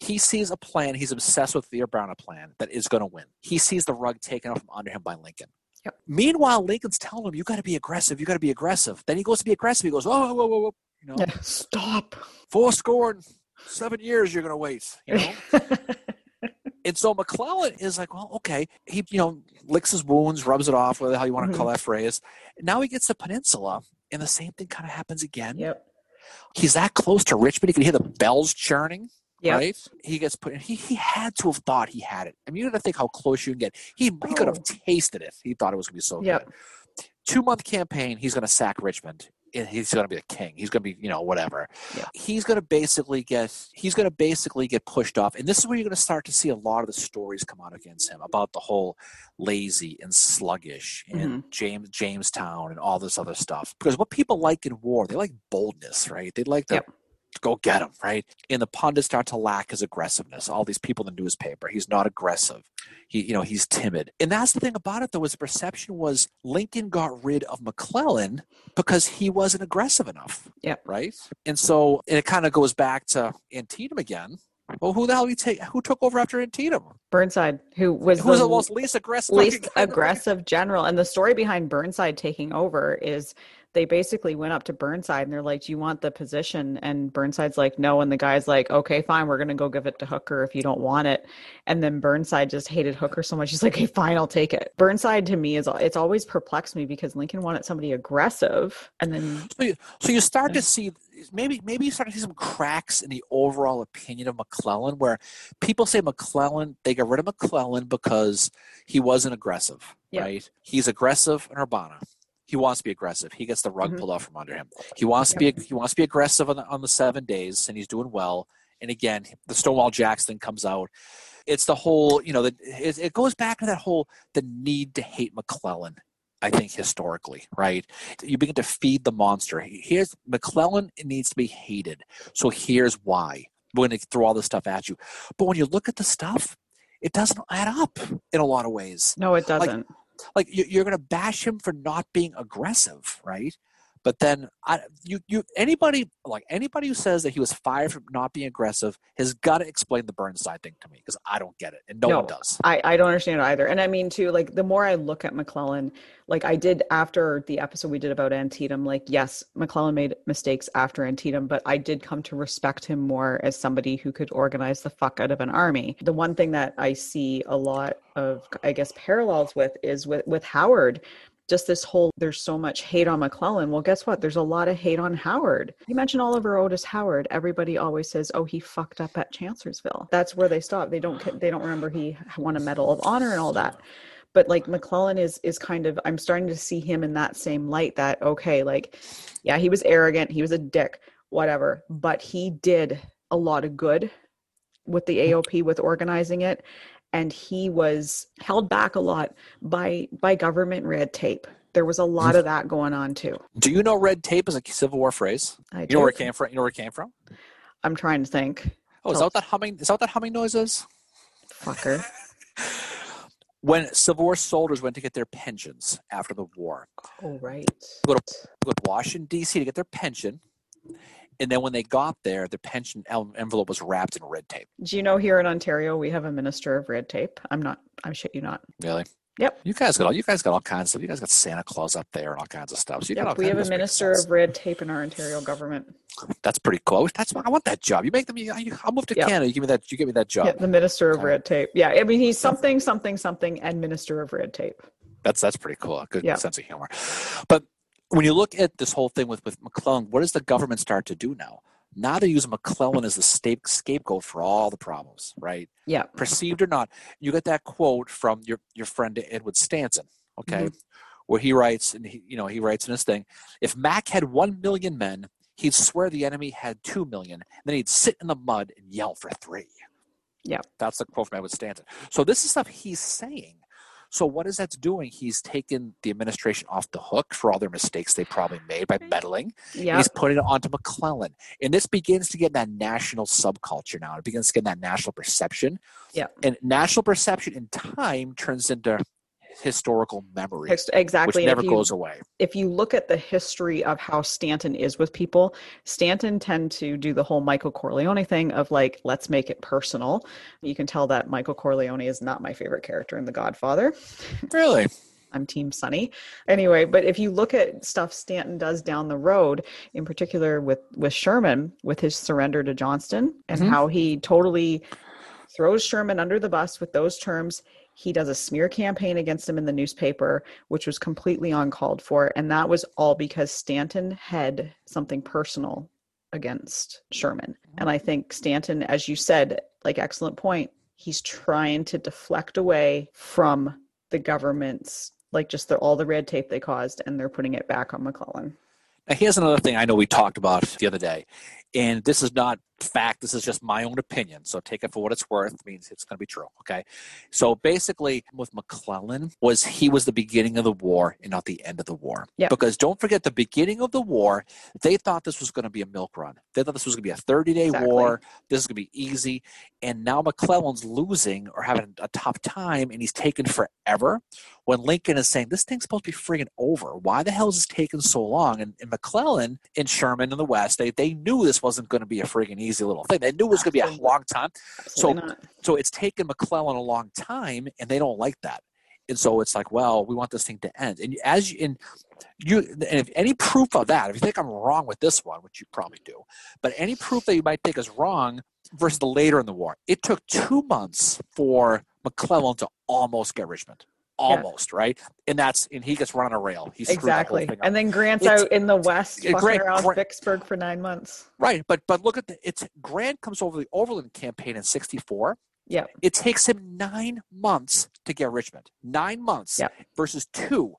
He sees a plan. He's obsessed with the Brown plan that is going to win. He sees the rug taken out from under him by Lincoln.
Yep.
Meanwhile, Lincoln's telling him, "You got to be aggressive. You got to be aggressive." Then he goes to be aggressive. He goes, "Oh, whoa, whoa, whoa, you know,
yeah, stop.
Four score and seven years. You're going to wait." You know. and so McClellan is like, "Well, okay." He, you know, licks his wounds, rubs it off, whatever the hell you want to mm-hmm. call that phrase. Now he gets to Peninsula, and the same thing kind of happens again.
Yep.
He's that close to Richmond. He can hear the bells churning. Yep. Right? He gets put in. He, he had to have thought he had it. I mean, you got to think how close you can get. He, oh. he could have oh. tasted it. He thought it was going to be so
yep.
good. Two month campaign, he's going to sack Richmond. He's going to be the king. He's going to be, you know, whatever.
Yep.
He's going to basically get. He's going to basically get pushed off, and this is where you're going to start to see a lot of the stories come out against him about the whole lazy and sluggish and mm-hmm. James Jamestown and all this other stuff. Because what people like in war, they like boldness, right? They like
yep
go get him, right? And the pundits start to lack his aggressiveness. All these people in the newspaper, he's not aggressive. He, you know, he's timid. And that's the thing about it, though, is the perception was Lincoln got rid of McClellan because he wasn't aggressive enough.
Yeah.
Right. And so and it kind of goes back to Antietam again. Well, who the hell he take? Who took over after Antietam?
Burnside, who was
who was the, the most least aggressive,
least aggressive general. And the story behind Burnside taking over is they basically went up to Burnside and they're like, Do you want the position? And Burnside's like, No. And the guy's like, Okay, fine, we're gonna go give it to Hooker if you don't want it. And then Burnside just hated Hooker so much. He's like, Hey, fine, I'll take it. Burnside to me is it's always perplexed me because Lincoln wanted somebody aggressive and then
so you, so you start to see maybe maybe you start to see some cracks in the overall opinion of McClellan where people say McClellan they got rid of McClellan because he wasn't aggressive,
Yeah.
right? He's aggressive in Urbanna. He wants to be aggressive. He gets the rug
Mhm.
pulled out from under him. He wants to be he wants to be aggressive on the, on the seven days, and he's doing well. And again, the Stonewall Jackson comes out. It's the whole, you know, the, it, it goes back to that whole the need to hate McClellan. I think historically, right? You begin to feed the monster. Here's McClellan needs to be hated. So here's why. We're going to throw all this stuff at you. But when you look at the stuff, it doesn't add up in a lot of ways
no, it doesn't.
like you- you're going to bash him for not being aggressive, right? But then I, you you anybody like anybody who says that he was fired for not being aggressive has got to explain the Burnside thing to me because I don't get it and no, one
No.
does.
I, I don't understand it either. And I mean, too, like the more I look at McClellan, like I did after the episode we did about Antietam, like, yes, McClellan made mistakes after Antietam, but I did come to respect him more as somebody who could organize the fuck out of an army. The one thing that I see a lot of, I guess, parallels with is with, with Howard. Just this whole, there's so much hate on McClellan. Well, guess what? There's a lot of hate on Howard. You mentioned Oliver Otis Howard. Everybody always says, "Oh, he fucked up at Chancellorsville." That's where they stop. They don't. They don't remember he won a Medal of Honor and all that. But like McClellan is is kind of. I'm starting to see him in that same light. That okay, like, yeah, he was arrogant. He was a dick. Whatever. But he did a lot of good with the AOP with organizing it and he was held back a lot by by government red tape there was a lot of that going on too
Do you know red tape is a Civil War phrase?
I
You know where it
do.
came from? You know where it came from?
i'm trying to think
Oh, is that what that humming? Is that what that humming noise is?
fucker
When Civil War soldiers went to get their pensions after the war,
oh right
Go to- go to Washington D.C. to get their pension, and then when they got there, the pension envelope was wrapped in red tape.
do you know here in ontario we have a minister of red tape i'm not i'm shit you not
Really?
Yep.
You guys got all. You guys got all kinds of. stuff. You guys got Santa Claus up there and all kinds of stuff. So you got all
yep, we have a minister of red tape in our ontario government
That's pretty cool. That's I want that job. You make them. You, I'll move to
Yep.
Canada. You give me that. You give me that job.
yeah, the minister of
Okay.
red tape yeah i mean he's something something something and minister of red tape
That's that's pretty cool. Good
Yeah.
sense of humor. But when you look at this whole thing with with McClellan, what does the government start to do now? Now they use McClellan as the scapegoat for all the problems, right?
yeah
Perceived or not. You get that quote from your your friend Edward Stanton, okay,
Mm-hmm.
where he writes, and he, you know, he writes in his thing, if Mac had one million men, he'd swear the enemy had two million, then he'd sit in the mud and yell for three.
Yeah.
That's the quote from Edward Stanton. So this is stuff he's saying. So what is that doing? He's taken the administration off the hook for all their mistakes they probably made by meddling.
yeah
He's putting it onto McClellan. And this begins to get that national subculture now. It begins to get that national perception.
Yeah.
And national perception in time turns into historical memory,
Ex-
which
exactly if
never
you-
goes away.
if you look at the history of how Stanton is with people, Stanton tend to do the whole Michael Corleone thing of like, let's make it personal. You can tell that Michael Corleone is not my favorite character in The Godfather.
Really?
I'm Team Sunny. Anyway, but if you look at stuff Stanton does down the road, in particular with with Sherman, with his surrender to Johnston, and
Mhm.
how he totally throws Sherman under the bus with those terms. He does a smear campaign against him in the newspaper, which was completely uncalled for, and that was all because Stanton had something personal against Sherman. And I think Stanton, as you said, like excellent point, he's trying to deflect away from the government's like just the, all the red tape they caused and they're putting it back on McClellan.
Now, here's another thing I know we talked about the other day, and this is not fact. This is just my own opinion. So take it for what it's worth. It means it's going to be true. Okay. So basically, with McClellan, was he was the beginning of the war and not the end of the war.
Yeah.
Because don't forget, the beginning of the war, they thought this was going to be a milk run. They thought this was going to be a 30 day
Exactly.
war. This is going to be easy. And now McClellan's losing or having a tough time, and he's taken forever. When Lincoln is saying this thing's supposed to be friggin' over, why the hell is this taking so long? And, and McClellan and Sherman in the West, they, they knew this wasn't going to be a friggin' easy little thing. They knew it was going to be a long time.
Absolutely not.
So it's taken McClellan a long time, and they don't like that. And so it's like, well, we want this thing to end. And as you, and you, and if any proof of that, if you think I'm wrong with this one, which you probably do, but any proof that you might think is wrong versus the later in the war, it took two months for McClellan to almost get Richmond almost yeah. right? And that's and he gets run on a rail. He's
exactly. and then grant's it's, out in the west fucking grant, around grant, vicksburg for nine months.
Right but but look at the it's grant comes over the overland campaign in 64
yeah
it takes him nine months to get richmond. Nine months
yeah.
versus two.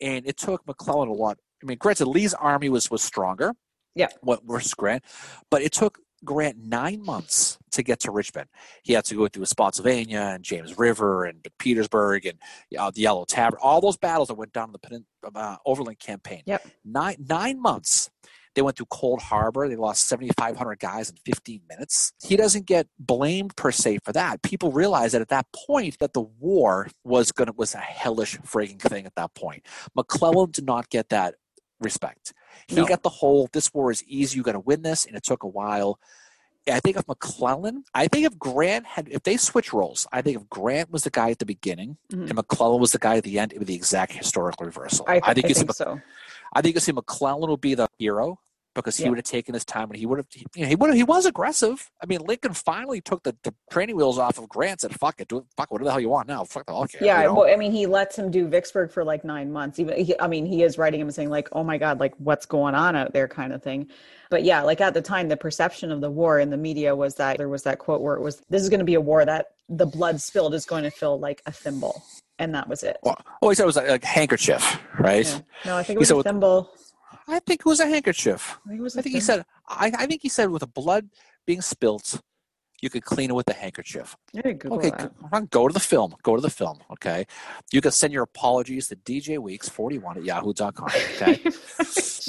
And it took mcclellan a lot. I mean granted lee's army was was stronger.
Yeah
what versus grant. But it took Grant nine months to get to Richmond. He had to go through Spotsylvania and James River and Petersburg and uh, the Yellow Tavern, all those battles that went down in the uh, Overland campaign.
Yep.
Nine, nine months. They went through Cold Harbor. They lost 7,500 guys in 15 minutes. He doesn't get blamed per se for that. People realize that at that point that the war was gonna was a hellish frigging thing at that point. McClellan did not get that respect. He no. got the whole this war is easy, you got to win this, and it took a while. I think if McClellan, I think if Grant had, if they switch roles, I think if Grant was the guy at the beginning mm-hmm. and McClellan was the guy at the end, it would be the exact historical reversal.
I, th- I think, I think so.
I think you see McClellan will be the hero because he yeah. would have taken his time and he would have you know, he would he was aggressive. I mean, Lincoln finally took the, the training wheels off of Grant and said, "Fuck it, do it, fuck whatever the hell you want now." Fuck the okay.
Yeah,
you know?
well, I mean, he lets him do Vicksburg for like nine months. Even he, I mean, he is writing him and saying like, "Oh my god, like what's going on out there?" kind of thing. But yeah, like at the time, the perception of the war in the media was that there was that quote where it was, "This is going to be a war that the blood spilled is going to feel like a thimble." And that was it.
Well, oh, he said it was like, like handkerchief, right? Yeah.
No, I think it was a thimble.
I think it was a handkerchief.
I think,
I think he said. I, I, think he said with the blood being spilt, you could clean it with a handkerchief.
Yeah, okay,
that. go to the film. Go to the film. Okay, you can send your apologies to DJ Weeks forty one at yahoo.com. Okay.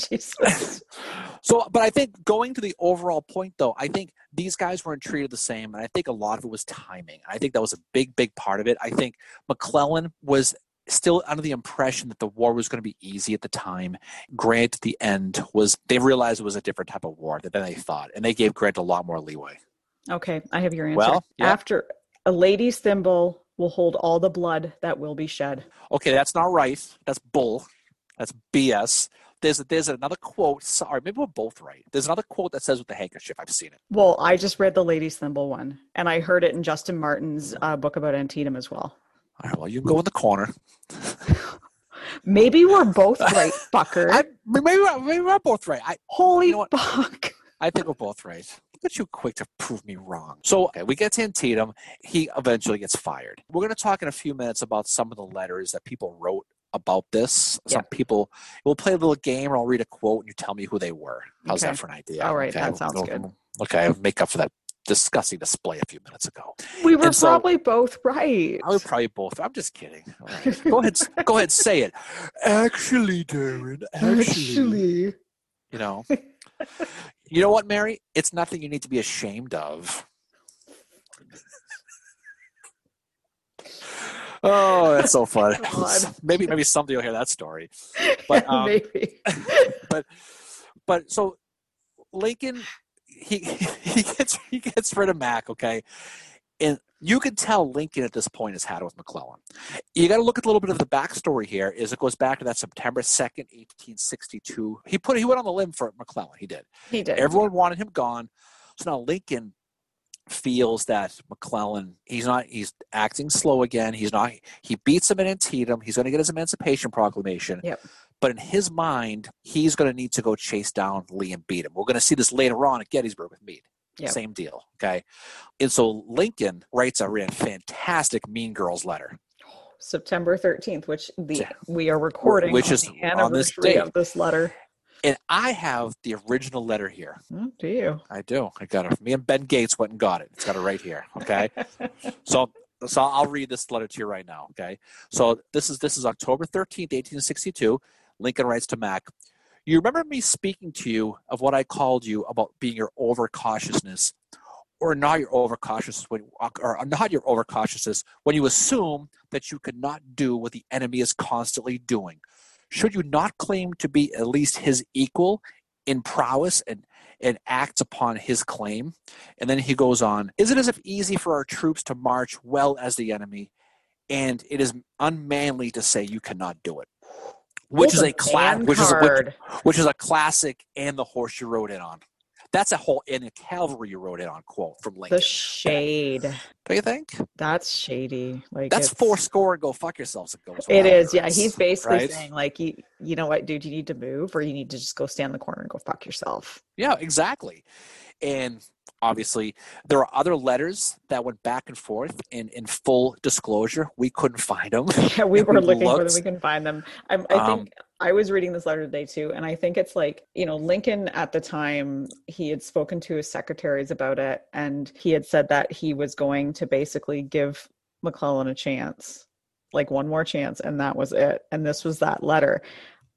so, but I think going to the overall point, though, I think these guys weren't treated the same, and I think a lot of it was timing. I think that was a big, big part of it. I think McClellan was still under the impression that the war was going to be easy at the time. Grant at the end was they realized it was a different type of war than they thought, and they gave Grant a lot more leeway.
Okay, I have your answer.
Well,
yeah. after a lady's thimble will hold all the blood that will be shed.
Okay, that's not right. That's bull. That's BS. There's there's another quote. Sorry, maybe we're both right. There's another quote that says with the handkerchief. I've seen it.
Well, I just read the lady's thimble one, and I heard it in Justin Martin's uh, book about Antietam as well.
All right, well, you can go in the corner.
maybe we're both right, fucker. I,
maybe, we're, maybe we're both right. I,
Holy you know fuck.
I think we're both right. Look at you quick to prove me wrong. So okay, we get to Antietam. He eventually gets fired. We're going to talk in a few minutes about some of the letters that people wrote about this. Yeah. Some people, we'll play a little game or I'll read a quote and you tell me who they were. How's okay. that for an idea?
All right, okay. that sounds good.
Okay, I'll make up for that disgusting display a few minutes ago.
We were so, probably both right.
I was probably both. I'm just kidding. Right. go ahead. go ahead. Say it. Actually, Darren. Actually. actually. You know. you know what, Mary? It's nothing you need to be ashamed of. oh, that's so funny. maybe maybe someday you'll hear that story. But um, maybe. but but so Lincoln he he gets he gets rid of Mack, okay, and you can tell Lincoln at this point has had it with McClellan. You got to look at a little bit of the backstory here. Is it goes back to that September second, eighteen sixty two. He put he went on the limb for McClellan. He did.
He did.
Everyone wanted him gone. So now Lincoln feels that McClellan he's not he's acting slow again. He's not he beats him in Antietam. He's going to get his Emancipation Proclamation.
Yep.
But in his mind, he's going to need to go chase down Lee and beat him. We're going to see this later on at Gettysburg with Meade. Yep. Same deal. Okay. And so Lincoln writes a fantastic Mean Girls letter.
September 13th, which the we are recording which is the anniversary on this day. of this letter.
And I have the original letter here.
Oh, do you?
I do. I got it. Me and Ben Gates went and got it. It's got it right here. Okay. so so I'll read this letter to you right now. Okay. So this is this is October 13th, 1862. Lincoln writes to Mac, You remember me speaking to you of what I called you about being your overcautiousness, or not your overcautiousness when, or not your overcautiousness when you assume that you could not do what the enemy is constantly doing. Should you not claim to be at least his equal in prowess and and acts upon his claim. And then he goes on, Is it as if easy for our troops to march well as the enemy, and it is unmanly to say you cannot do it. Which is a
man
which is a, which, which is a classic, and the horse you rode in on. That's a whole and the cavalry you rode in on quote from Lincoln.
the shade.
Don't you think?
That's shady. Like
That's four score and go fuck yourselves. It goes.
It is, yeah. He's basically
right?
saying like, you, you know what, dude, you need to move, or you need to just go stand in the corner and go fuck yourself.
Yeah, exactly. And obviously, there are other letters that went back and forth. And in full disclosure, we couldn't find them.
Yeah, we were
We
looking for them. We couldn't find them. I, I
Um,
think I was reading this letter today too, and I think it's like you know Lincoln at the time he had spoken to his secretaries about it, and he had said that he was going to basically give McClellan a chance, like one more chance, and that was it. And this was that letter.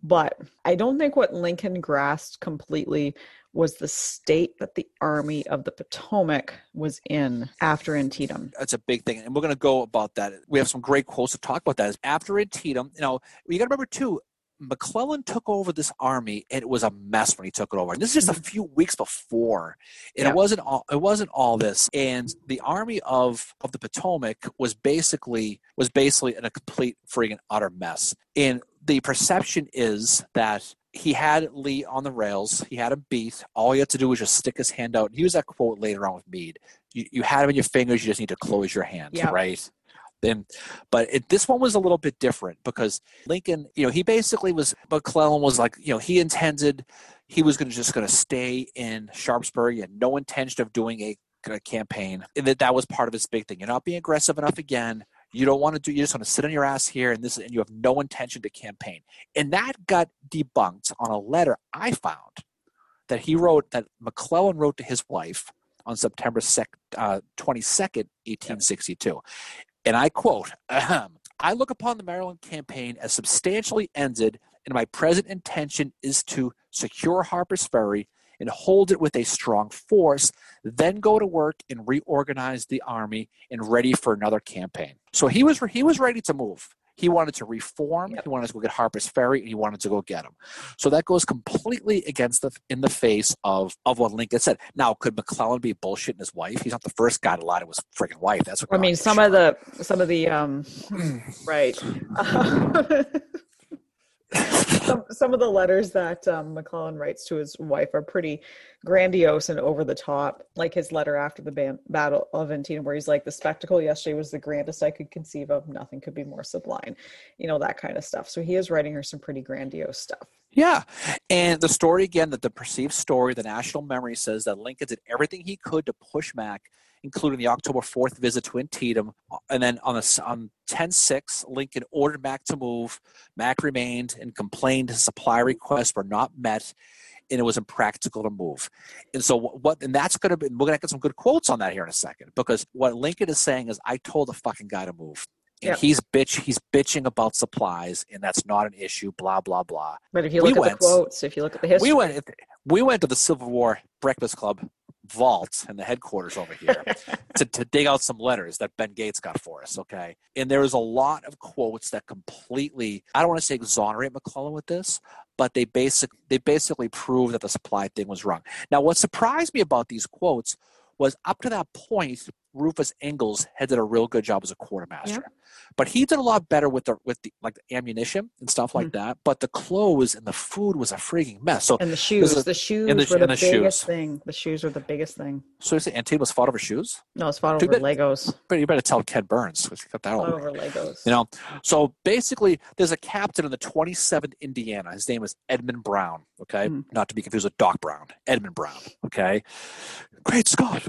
But I don't think what Lincoln grasped completely was the state that the Army of the Potomac was in after Antietam.
That's a big thing. And we're going to go about that. We have some great quotes to talk about that. Is after Antietam, you know, you got to remember too, McClellan took over this army and it was a mess when he took it over. And this is just a mm-hmm. few weeks before. And
Yeah.
it wasn't all it wasn't all this. And the army of of the Potomac was basically was basically in a complete friggin' utter mess. And the perception is that he had Lee on the rails. He had him beat. All he had to do was just stick his hand out. And use that quote later on with Meade. You, you had him in your fingers. You just need to close your hand,
Yeah.
right? Then, but it, this one was a little bit different because Lincoln, you know, he basically was. McClellan was like, you know, he intended he was going to just going to stay in Sharpsburg. He had no intention of doing a, a campaign, and that that was part of his big thing. You're not being aggressive enough again. You don't want to do. You just want to sit on your ass here, and this, and you have no intention to campaign. And that got debunked on a letter I found that he wrote that McClellan wrote to his wife on September uh, 22nd, 1862. And I quote, I look upon the Maryland campaign as substantially ended, and my present intention is to secure Harper's Ferry and hold it with a strong force, then go to work and reorganize the army and ready for another campaign. So he was he was ready to move. He wanted to reform.
Yep.
He wanted to go get Harper's Ferry, and he wanted to go get him. So that goes completely against the in the face of of what Lincoln said. Now, could McClellan be bullshitting his wife? He's not the first guy to lie to his freaking wife. That's what
I mean, some
shot.
of the some of the um, right. some some of the letters that um, McClellan writes to his wife are pretty grandiose and over the top. Like his letter after the ban- Battle of Antietam, where he's like, "The spectacle yesterday was the grandest I could conceive of. Nothing could be more sublime." You know that kind of stuff. So he is writing her some pretty grandiose stuff.
Yeah. And the story again, that the perceived story, the national memory says that Lincoln did everything he could to push Mac, including the October 4th visit to Antietam. And then on, the, on 10 6, Lincoln ordered Mac to move. Mac remained and complained his supply requests were not met and it was impractical to move. And so what and that's gonna be we're gonna get some good quotes on that here in a second. Because what Lincoln is saying is I told the fucking guy to move. And he's bitch he's bitching about supplies and that's not an issue, blah blah blah.
But if you
We
look at
went-
the quotes, if you look at the history,
We went we went to the Civil War Breakfast Club vault in the headquarters over here to, to dig out some letters that Ben Gates got for us, okay? And there was a lot of quotes that completely I don't want to say exonerate McClellan with this, but they basic they basically prove that the supply thing was wrong. Now what surprised me about these quotes was up to that point, Rufus Ingalls had did a real good job as a quartermaster. But he did a lot better with the with the like the ammunition and stuff like that. But the clothes and the food was a freaking mess. So
and the shoes,
a-
the shoes
and the-
were the,
the
biggest
shoes.
thing. The shoes were the biggest thing.
so you say Antietam fought over shoes?
No, it's fought over
bad-
Legos.
But you better tell Ken Burns. We got that
Fought
all
over Legos.
You know, so basically, there's a captain in the 27th Indiana. His name is Edmund Brown. Okay,
Mhm.
not to be confused with Doc Brown. Edmund Brown. Okay, great Scott.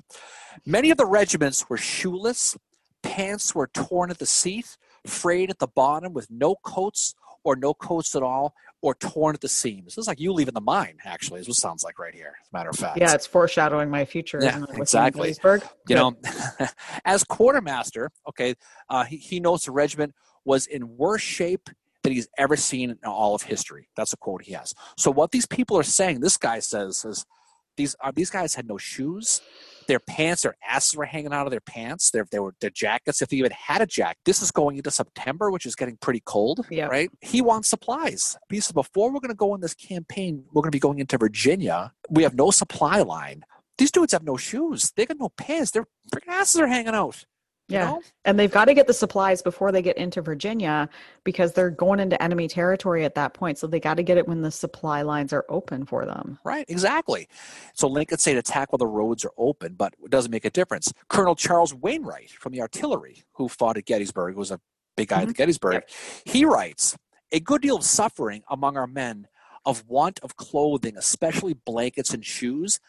Many of the regiments were shoeless. Pants were torn at the seat, frayed at the bottom, with no coats or no coats at all, or torn at the seams. Is like you leaving the mine. Actually, is what it sounds like right here. As a matter of fact.
Yeah, it's foreshadowing my future.
Yeah,
isn't it,
exactly. You know as quartermaster okay uh, he, he knows the regiment was in worse shape than he's ever seen in all of history that's a quote he has so what these people are saying this guy says is these are these guys had no shoes their pants their asses were hanging out of their pants their, they were their jackets if they even had a jacket this is going into september which is getting pretty cold
Yeah.
right he wants supplies he says before we're going to go on this campaign we're going to be going into virginia we have no supply line these dudes have no shoes. They got no pants. Their freaking asses are hanging out.
Yeah.
know?
And they've got to get the supplies before they get into Virginia because they're going into enemy territory at that point. So they got to get it when the supply lines are open for them.
Right, exactly. So Lincoln said attack while the roads are open, but it doesn't make a difference. Colonel Charles Wainwright from the artillery, who fought at Gettysburg, was a big guy at
Mhm.
Gettysburg, he writes, a good deal of suffering among our men of want of clothing, especially blankets and shoes.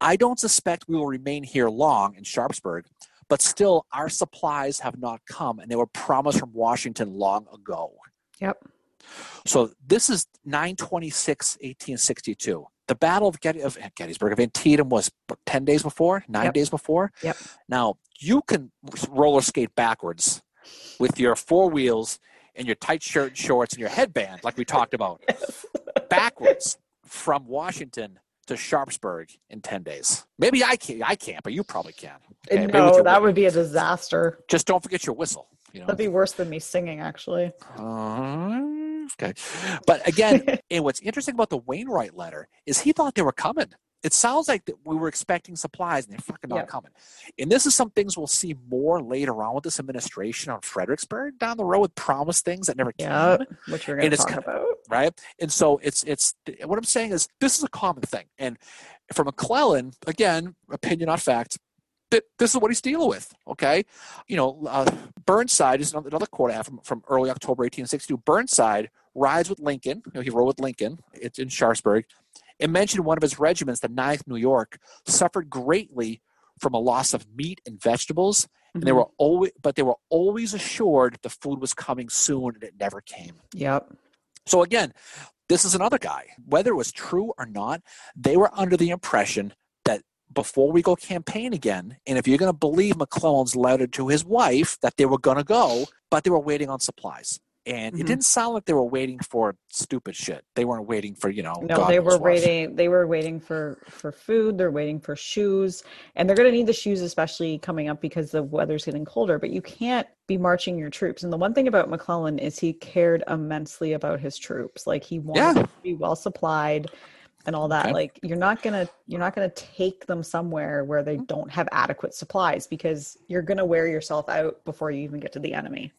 I don't suspect we will remain here long in Sharpsburg, but still our supplies have not come, and they were promised from Washington long ago.
Yep.
So this is 926, 1862. The Battle of, Getty, of Gettysburg, of Antietam was 10 days before, nine
Yep.
days before.
Yep.
Now, you can roller skate backwards with your four wheels and your tight shirt and shorts and your headband, like we talked about, backwards from Washington to Sharpsburg in 10 days. Maybe I can't, I can't but you probably can. Okay,
no, that would be a disaster.
Just don't forget your whistle. You know?
That'd be worse than me singing, actually.
Uh, okay. But again, and what's interesting about the Wainwright letter is he thought they were coming. It sounds like that we were expecting supplies and they're fucking not
Yeah.
coming. And this is some things we'll see more later on with this administration on Fredericksburg down the road with promised things that never
Yeah,
came.
which we're going to talk about.
Right. And so it's it's what I'm saying is this is a common thing. And for McClellan, again, opinion not fact, th- this is what he's dealing with. Okay. You know, uh, Burnside is another, quote I have from, from early October 1862. Burnside rides with Lincoln. You know, he rode with Lincoln. It's in Sharpsburg. It mentioned one of his regiments, the 9th New York, suffered greatly from a loss of meat and vegetables. And they
Mhm.
were always, but they were always assured the food was coming soon, and it never came.
Yep.
So again, this is another guy. Whether it was true or not, they were under the impression that before we go campaign again, and if you're going to believe McClellan's letter to his wife, that they were going to go, but they were waiting on supplies. And it
Mhm.
didn't sound like they were waiting for stupid shit. They weren't waiting for, you know,
No,
God
they were
what.
waiting. They were waiting for for food. They're waiting for shoes, and they're going to need the shoes, especially coming up because the weather's getting colder. But you can't be marching your troops. And the one thing about McClellan is he cared immensely about his troops. Like he wanted
Yeah.
to be well supplied and all that.
Okay.
Like you're not gonna you're not gonna take them somewhere where they mm. don't have adequate supplies because you're gonna wear yourself out before you even get to the enemy.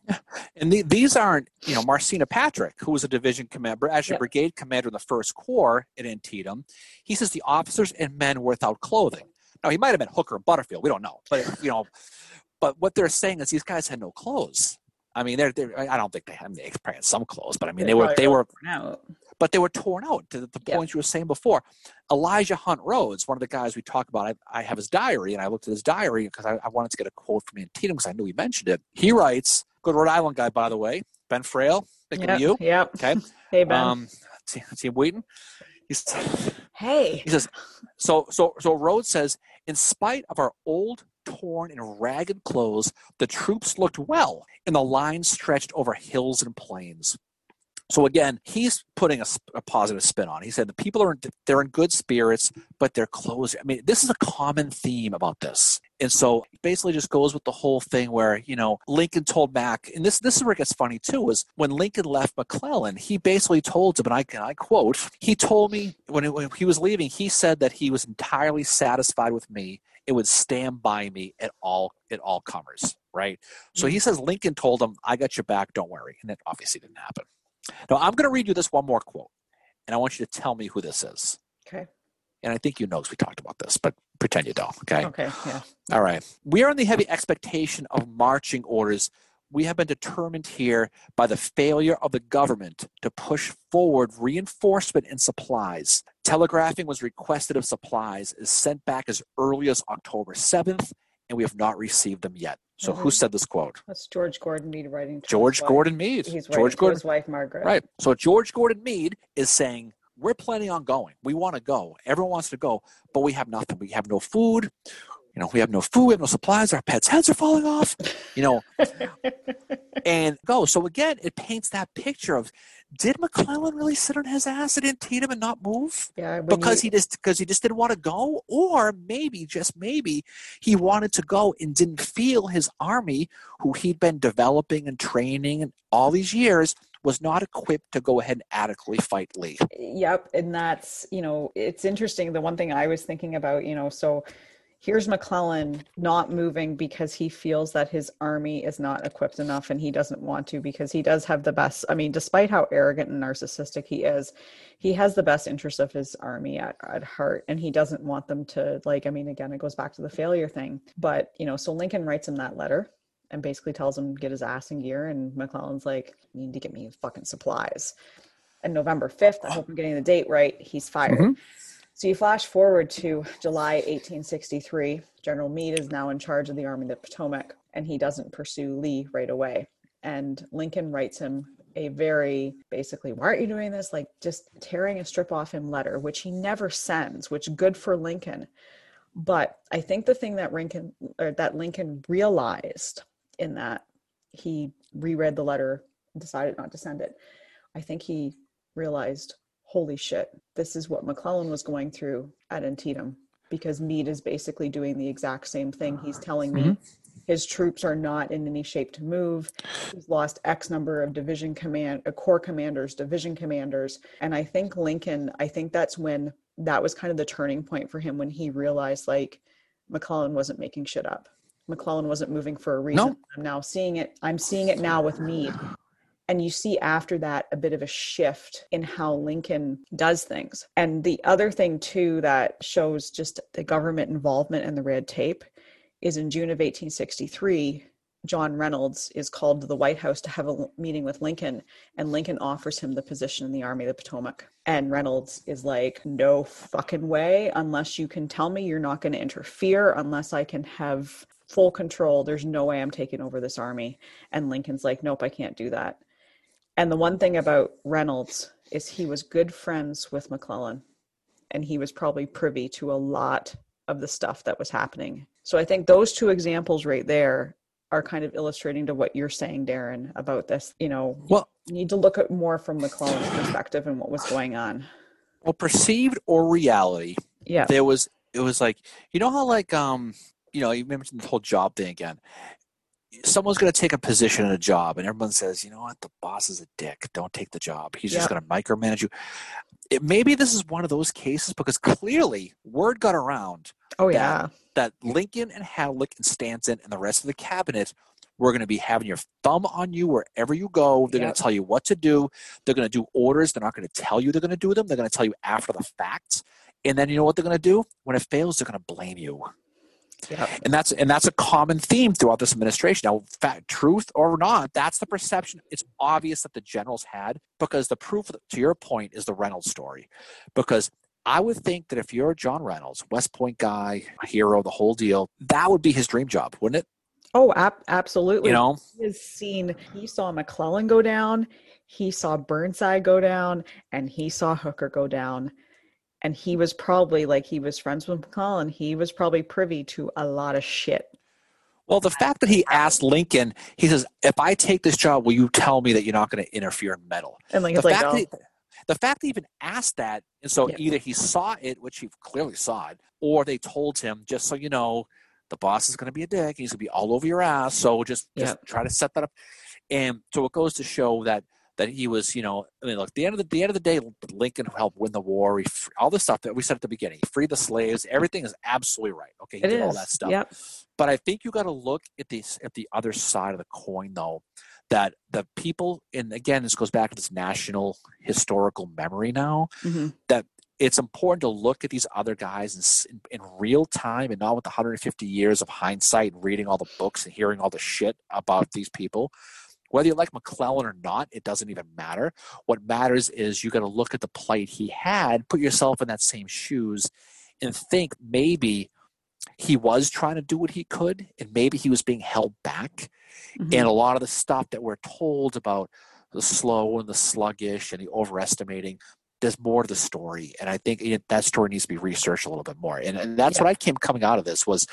And the, these aren't, you know, Marsena Patrick, who was a division commander, actually
Yep.
brigade commander in the First Corps at Antietam. He says the officers and men were without clothing. Now he might have been Hooker and Butterfield. We don't know, but you know, but what they're saying is these guys had no clothes. I mean, they're, they're I don't think they had, they probably had some clothes, but I mean, they were—they were,
worn out.
but they were torn out to the, the
Yep.
point you were saying before. Elijah Hunt Rhodes, one of the guys we talked about, I, I have his diary and I looked at his diary because I, I wanted to get a quote from Antietam because I knew he mentioned it. He writes, good Rhode Island guy, by the way, Ben Frail, thinking
Yep,
of you.
Yep.
Okay.
Hey Ben.
Um, see, see him waiting. He's,
hey.
he says, so, so, so Rhodes says, in spite of our old, torn, and ragged clothes, the troops looked well, and the line stretched over hills and plains. So again, he's putting a, a positive spin on. He said the people are in, they're in good spirits, but their clothes. I mean, this is a common theme about this, and so basically just goes with the whole thing where you know Lincoln told Mac, and this this is where it gets funny too. Was when Lincoln left McClellan, he basically told him, and I and I quote, he told me when, it, when he was leaving, he said that he was entirely satisfied with me. It would stand by me at all at all comers, right? So he mm-hmm. says Lincoln told him, "I got your back, don't worry," and it obviously didn't happen. Now, I'm going to read you this one more quote, and I want you to tell me who this is.
Okay.
And I think you know because we talked about this, but pretend you don't, okay?
Okay. Yeah.
All right. We are in the heavy expectation of marching orders. We have been determined here by the failure of the government to push forward reinforcement and supplies. Telegraphing was requested of supplies is sent back as early as October 7th, and we have not received them yet. So, who
Mhm.
said this quote?
That's George Gordon Meade writing.
George. Gordon Meade.
He's writing
George
to
Gordon.
his wife Margaret.
Right. So George Gordon Meade is saying, we're planning on going. We want to go. Everyone wants to go, but we have nothing. We have no food. You know, we have no food. We have no supplies. Our pets' heads are falling off. You know, and go. So again, it paints that picture of did McClellan really sit on his ass and at Antietam and not move?
Yeah.
because
you-
he just because he just didn't want to go or maybe just maybe he wanted to go and didn't feel his army who he'd been developing and training and all these years was not equipped to go ahead and adequately fight lee
Yep, and that's you know it's interesting. The one thing I was thinking about, you know, so here's McClellan not moving because he feels that his army is not equipped enough and he doesn't want to because he does have the best. I mean, despite how arrogant and narcissistic he is, he has the best interest of his army at, at heart and he doesn't want them to, like, I mean, again, it goes back to the failure thing. But, you know, so Lincoln writes him that letter and basically tells him get his ass in gear and McClellan's like, you need to get me fucking supplies. And November 5th, I hope I'm getting the date right, he's fired. Mm-hmm so you flash forward to July 1863. General Meade is now in charge of the Army of the Potomac, and he doesn't pursue Lee right away. And Lincoln writes him a very basically, why aren't you doing this? Like just tearing a strip off him letter, which he never sends, which good for Lincoln. But I think the thing that Lincoln or that Lincoln realized in that he reread the letter, and decided not to send it. I think he realized holy shit, this is what McClellan was going through at Antietam because Meade is basically doing the exact same thing. He's telling me mm-hmm. his troops are not in any shape to move. He's lost X number of division command, uh, corps commanders, division commanders. And I think Lincoln, I think that's when that was kind of the turning point for him when he realized like McClellan wasn't making shit up. McClellan wasn't moving for a reason. No. I'm now seeing it. I'm seeing it now with Meade. And you see after that a bit of a shift in how Lincoln does things. And the other thing, too, that shows just the government involvement and the red tape is in June of 1863. John Reynolds is called to the White House to have a meeting with Lincoln, and Lincoln offers him the position in the Army of the Potomac. And Reynolds is like, No fucking way, unless you can tell me you're not going to interfere, unless I can have full control, there's no way I'm taking over this army. And Lincoln's like, Nope, I can't do that. And the one thing about Reynolds is he was good friends with McClellan and he was probably privy to a lot of the stuff that was happening. So I think those two examples right there are kind of illustrating to what you're saying, Darren, about this. You know, well, you need to look at more from McClellan's perspective and what was going on.
Well, perceived or reality.
Yeah.
There was it was like you know how like um you know you mentioned the whole job thing again someone's going to take a position in a job and everyone says, you know what, the boss is a dick. Don't take the job. He's yep. just going to micromanage you. It, maybe this is one of those cases because clearly word got around.
Oh, that, yeah.
That Lincoln and Halleck and Stanton and the rest of the cabinet were going to be having your thumb on you wherever you go. They're yep. going to tell you what to do. They're going to do orders. They're not going to tell you they're going to do them. They're going to tell you after the facts. And then you know what they're going to do? When it fails, they're going to blame you. Yeah. And that's and that's a common theme throughout this administration. Now, fact, truth or not, that's the perception. It's obvious that the generals had because the proof, to your point, is the Reynolds story. Because I would think that if you're John Reynolds, West Point guy, hero, the whole deal, that would be his dream job, wouldn't it?
Oh, ab- absolutely.
You know,
he has seen. He saw McClellan go down. He saw Burnside go down, and he saw Hooker go down and he was probably like he was friends with McClellan. He was probably privy to a lot of shit.
Well, the fact that he asked Lincoln, he says, "If I take this job, will you tell me that you're not going to interfere and meddle?"
And Lincoln's the like,
fact
oh.
he, the fact that he even asked that, and so yeah. either he saw it, which he clearly saw it, or they told him, just so you know, the boss is going to be a dick. He's going to be all over your ass. So just, just yeah. try to set that up. And so it goes to show that that he was, you know, I mean, look, at the end of the, the end of the day, Lincoln helped win the war. He, all the stuff that we said at the beginning, he freed the slaves. Everything is absolutely right. Okay, he
it
did
is.
all that stuff.
Yep.
But I think you got to look at this at the other side of the coin, though. That the people, and again, this goes back to this national historical memory now. Mm-hmm. That it's important to look at these other guys in, in, in, real time and not with 150 years of hindsight and reading all the books and hearing all the shit about these people whether you like McClellan or not, it doesn't even matter. What matters is you got to look at the plight he had, put yourself in that same shoes, and think maybe he was trying to do what he could, and maybe he was being held back. Mm-hmm. And a lot of the stuff that we're told about the slow and the sluggish and the overestimating, there's more to the story. And I think that story needs to be researched a little bit more. And, and that's yeah. what I came coming out of this was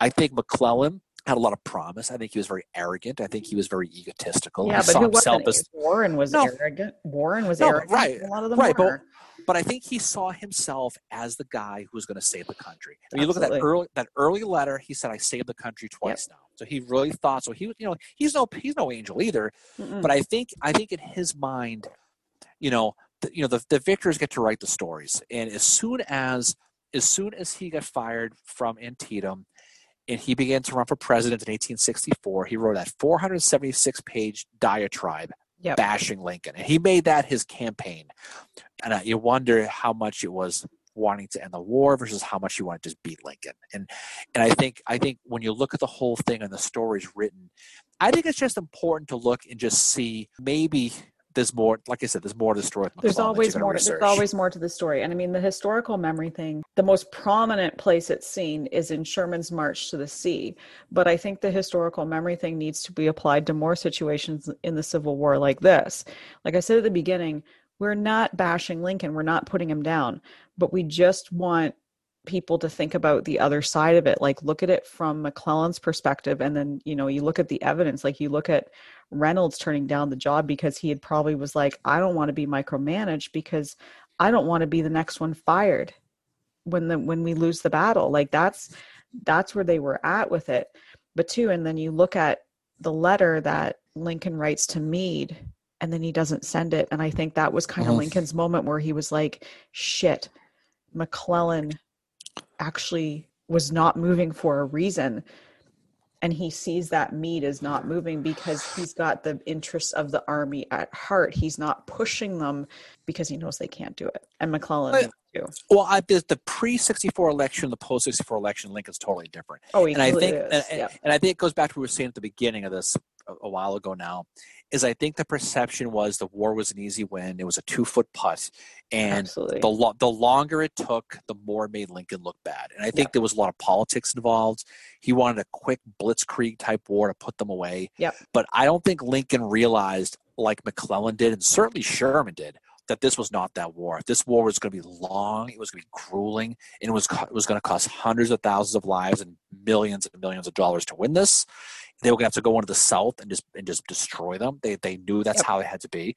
I think McClellan had a lot of promise. I think he was very arrogant. I think he mm-hmm. was very egotistical.
Yeah, he but who wasn't? As, Warren was no, arrogant. Warren was no, arrogant.
Right,
a lot of them
right.
Were.
But, but I think he saw himself as the guy who was going to save the country. When you look at that early that early letter, he said, "I saved the country twice yep. now." So he really thought. So he, was you know, he's no he's no angel either. Mm-mm. But I think I think in his mind, you know, the, you know, the, the victors get to write the stories, and as soon as as soon as he got fired from Antietam and he began to run for president in 1864, he wrote that 476 page diatribe yep. bashing Lincoln. And he made that his campaign. And uh, you wonder how much it was wanting to end the war versus how much you want to just beat Lincoln. And and I think I think when you look at the whole thing and the stories written, I think it's just important to look and just see maybe there's more like i said there's more to the story
there's always more to, there's always more to the story. And i mean the historical memory thing the most prominent place it's seen is in sherman's march to the sea. But i think the historical memory thing needs to be applied to more situations in the civil war like this. Like i said at the beginning we're not bashing lincoln. We're not putting him down. But we just want people to think about the other side of it like look at it from mcclellan's perspective and then you know you look at the evidence like you look at reynolds turning down the job because he had probably was like i don't want to be micromanaged because i don't want to be the next one fired when the when we lose the battle like that's that's where they were at with it but too and then you look at the letter that lincoln writes to meade and then he doesn't send it and i think that was kind of mm-hmm. lincoln's moment where he was like shit mcclellan actually was not moving for a reason and he sees that Meade is not moving because he's got the interests of the army at heart. He's not pushing them because he knows they can't do it. And McClellan too.
Well, I, the, the pre sixty four election, the post sixty four election, Lincoln's totally different.
Oh, and
I
think,
and, yeah. and, I think it goes back to what we were saying at the beginning of this a, a while ago now, is I think the perception was the war was an easy win. It was a two foot putt, and Absolutely. the lo- the longer it took, the more it made Lincoln look bad. And I think there was a lot of politics involved. He wanted a quick blitzkrieg type war to put them away.
Yep.
But I don't think Lincoln realized, like McClellan did, and certainly Sherman did, that this was not that war. This war was going to be long. It was going to be grueling, and it was it was going to cost hundreds of thousands of lives and millions and millions of dollars to win this they were going to have to go into the South and just and just destroy them. They they knew that's yep. how it had to be.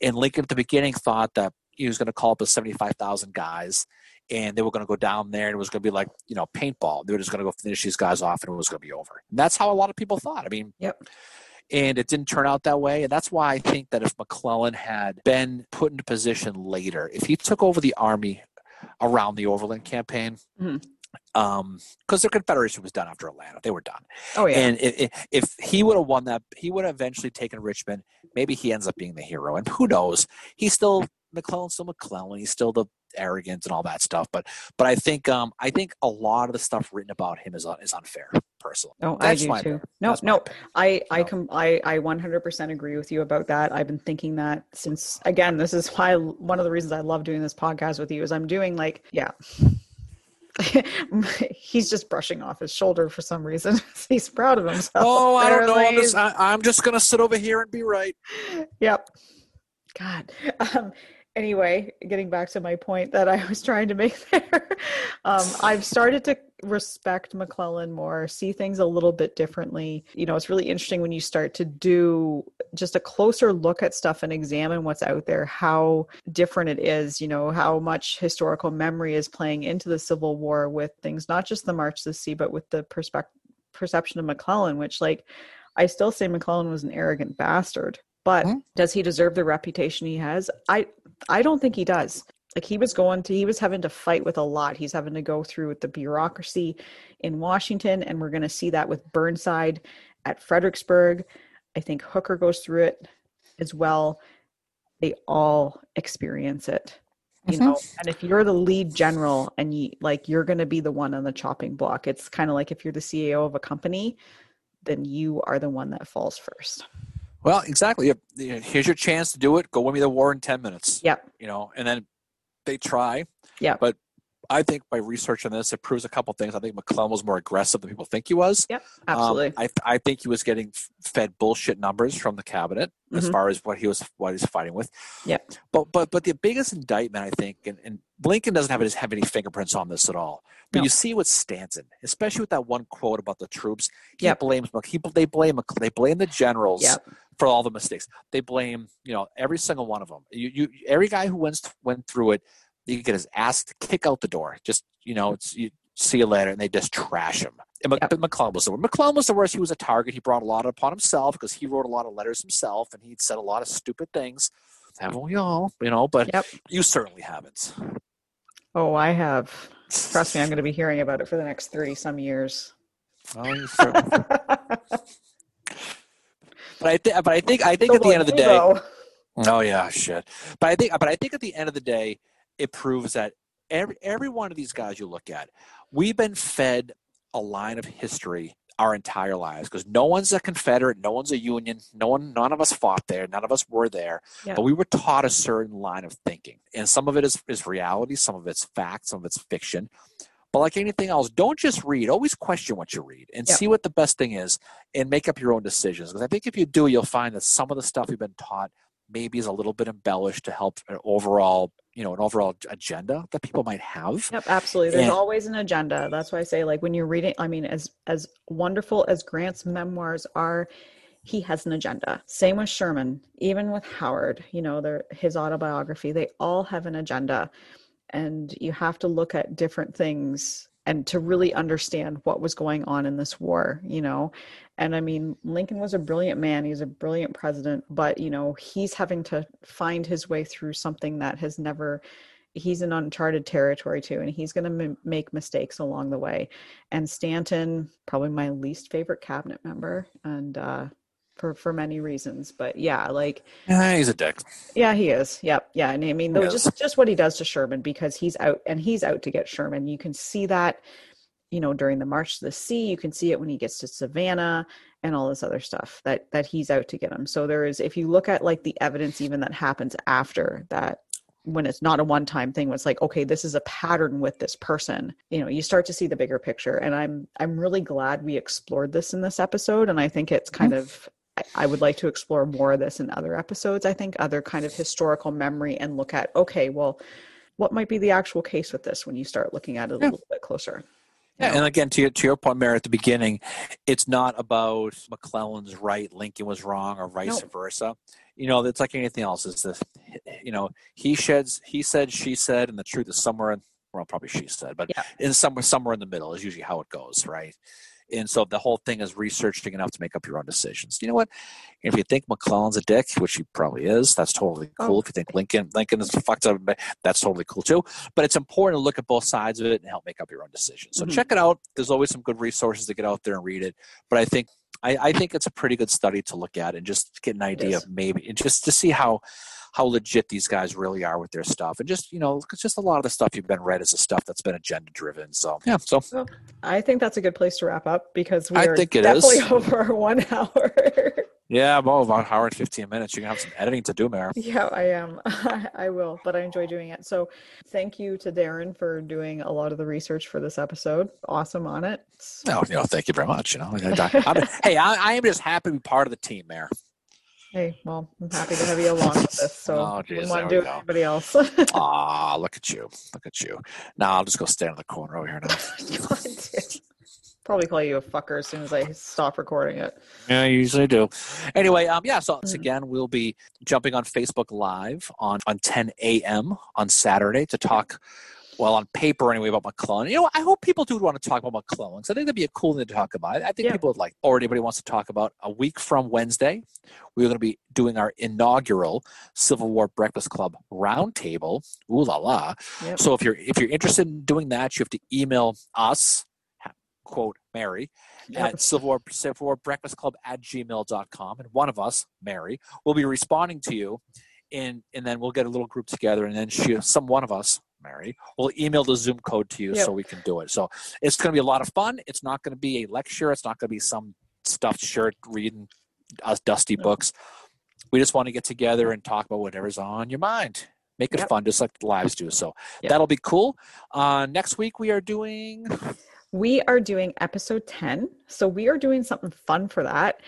And Lincoln at the beginning thought that he was going to call up the seventy five thousand guys, and they were going to go down there and it was going to be like you know paintball. They were just going to go finish these guys off and it was going to be over. And that's how a lot of people thought. I mean,
yep.
And it didn't turn out that way. And that's why I think that if McClellan had been put into position later, if he took over the army around the Overland campaign, mm-hmm um because the confederation was done after atlanta. They were done.
Oh yeah.
And if, if he would have won that he would have eventually taken richmond. Maybe he ends up being the hero. And who knows? He's still mcclellan's still mcclellan. He's still the arrogant and all that stuff. But but i think um i think a lot of the stuff written about him is is unfair personally.
No That's i do too. no no i i com- i i 100% agree with you about that. I've been thinking that since again this is why one of the reasons i love doing this podcast with you is i'm doing like yeah he's just brushing off his shoulder for some reason. he's proud of himself.
Oh, I don't know. I'm just, I, am just gonna sit over here and be right.
Yep. God. Um, anyway, getting back to my point that I was trying to make there, um, I've started to respect McClellan more, see things a little bit differently. You know, it's really interesting when you start to do just a closer look at stuff and examine what's out there, how different it is, you know, how much historical memory is playing into the Civil War with things, not just the March to the Sea, but with the perspective perception of McClellan, which like I still say McClellan was an arrogant bastard. But mm-hmm. does he deserve the reputation he has? I I don't think he does. Like he was going to, he was having to fight with a lot. He's having to go through with the bureaucracy in Washington, and we're going to see that with Burnside at Fredericksburg. I think Hooker goes through it as well. They all experience it, you mm-hmm. know. And if you're the lead general and you like, you're going to be the one on the chopping block. It's kind of like if you're the CEO of a company, then you are the one that falls first.
Well, exactly. Here's your chance to do it. Go win me the war in ten minutes.
Yep.
You know, and then they try.
Yeah.
But I think by researching this, it proves a couple things. I think McClellan was more aggressive than people think he was.
Yep, um, absolutely. Um,
I, I think he was getting fed bullshit numbers from the cabinet mm-hmm. as far as what he was what he's fighting with.
Yeah.
But but but the biggest indictment, I think, and, and Lincoln doesn't have, have any fingerprints on this at all. But no. you see what Stanton, especially with that one quote about the troops, he yep. blames he, they blame they blame the generals
yep.
For all the mistakes. They blame you know every single one of them. You you every guy who went went through it you get his ass kick out the door. Just you know, it's you see you later, and they just trash him. And yep. McClellan was the worst. McClellan was the worst. He was a target. He brought a lot upon himself because he wrote a lot of letters himself, and he'd said a lot of stupid things. Haven't we all? You know, but yep. you certainly haven't.
Oh, I have. Trust me, I'm going to be hearing about it for the next 30 some years.
Well, you certainly- but I think, but I think, I think at the end of the day, Oh yeah, shit. But I think, but I think at the end of the day, it proves that every every one of these guys you look at, we've been fed a line of history our entire lives because no one's a Confederate, no one's a Union, no one, none of us fought there, none of us were there,
Yeah.
but we were taught a certain line of thinking, and some of it is is reality, some of it's fact, some of it's fiction. But like anything else, don't just read. Always question what you read and
Yeah.
see what the best thing is, and make up your own decisions. Because I think if you do, you'll find that some of the stuff you've been taught maybe is a little bit embellished to help an overall, you know, an overall agenda that people might have.
Yep, absolutely. There's
And-
always an agenda. That's why I say, like, when you're reading, I mean, as as wonderful as Grant's memoirs are, he has an agenda. Same with Sherman, even with Howard. You know, their his autobiography. They all have an agenda, and you have to look at different things and to really understand what was going on in this war. You know, and I mean, Lincoln was a brilliant man. He's a brilliant president, but you know, he's having to find his way through something that has never he's in uncharted territory too and he's going to m- make mistakes along the way and stanton probably my least favorite cabinet member and uh for for many reasons but yeah like
Eh, he's a dick.
yeah he is. Yep yeah and i mean though, just just what he does to sherman because he's out and he's out to get sherman. You can see that you know during the march to the sea you can see it when he gets to savannah and all this other stuff that that he's out to get him. So there is if you look at like the evidence even that happens after that when it's not a one time thing when it's like okay this is a pattern with this person you know you start to see the bigger picture. And i'm i'm really glad we explored this in this episode and i think it's kind of I- I would like to explore more of this in other episodes. I think other kind of historical memory and look at okay, well, what might be the actual case with this when you start looking at it a
Yeah.
little bit closer.
Yeah, and again, to your, to your point, Mary, at the beginning, it's not about McClellan's right, Lincoln was wrong, or vice versa. You know, it's like anything else. Is this, you know, he sheds, he said, she said, and the truth is somewhere in, well, probably she said, but
Yeah.
in somewhere, somewhere in the middle is usually how it goes, right? And so the whole thing is researching enough to make up your own decisions. You know what? If you think McClellan's a dick, which he probably is, that's totally cool.
Oh.
If you think Lincoln, Lincoln is fucked up, that's totally cool too but it's important to look at both sides of it and help make up your own decision. So
Mhm.
check it out. There's always some good resources to get out there and read it. But I think I, I think it's a pretty good study to look at and just get an idea of maybe and just to see how how legit these guys really are with their stuff and just you know 'cause just a lot of the stuff you've been read is the stuff that's been agenda driven. So yeah, so
I think that's a good place to wrap up because we
I
are
think it
definitely
is.
over one hour.
yeah, well, about an hour and fifteen minutes. You can have some editing to do, Mara.
yeah, I am. I will, but I enjoy doing it. So thank you to Darren for doing a lot of the research for this episode. Awesome on it.
No, you know, thank you very much. You know, I, I, hey, I, I am just happy to be part of the team, Mayor.
Hey, well, I'm happy to have you along with this. So
Oh,
I
geez,
wouldn't want
there
to
we
do it
go.
with anybody else.
Ah, look at you. Look at you. Now I'll just go stand in the corner over here now.
Probably call you a fucker as soon as I stop recording it.
Yeah, I usually do. Anyway, um, yeah, so once again, we'll be jumping on Facebook Live on, on 10 a.m. on Saturday to talk, well, on paper anyway, about McClellan. You know, I hope people do want to talk about McClellan because I think that'd be a cool thing to talk about. I think
Yeah.
people would like, or anybody wants to talk about a week from Wednesday. We're going to be doing our inaugural Civil War Breakfast Club roundtable. Ooh la la.
Yep.
So if you're if you're interested in doing that, you have to email us, quote Mary,
Yep.
at Civil War, Civil War Breakfast Club at gmail.com. And one of us, Mary, will be responding to you. And, and then we'll get a little group together. And then she, some one of us, Mary, We'll email the Zoom code to you
Yep.
so we can do it. So it's going to be a lot of fun. It's not going to be a lecture. It's not going to be some stuffed shirt reading us dusty books. We just want to get together and talk about whatever's on your mind. Make it
Yep.
fun, just like the lives do. So that'll be cool. Uh, next week we are doing
We are doing episode 10. So we are doing something fun for that.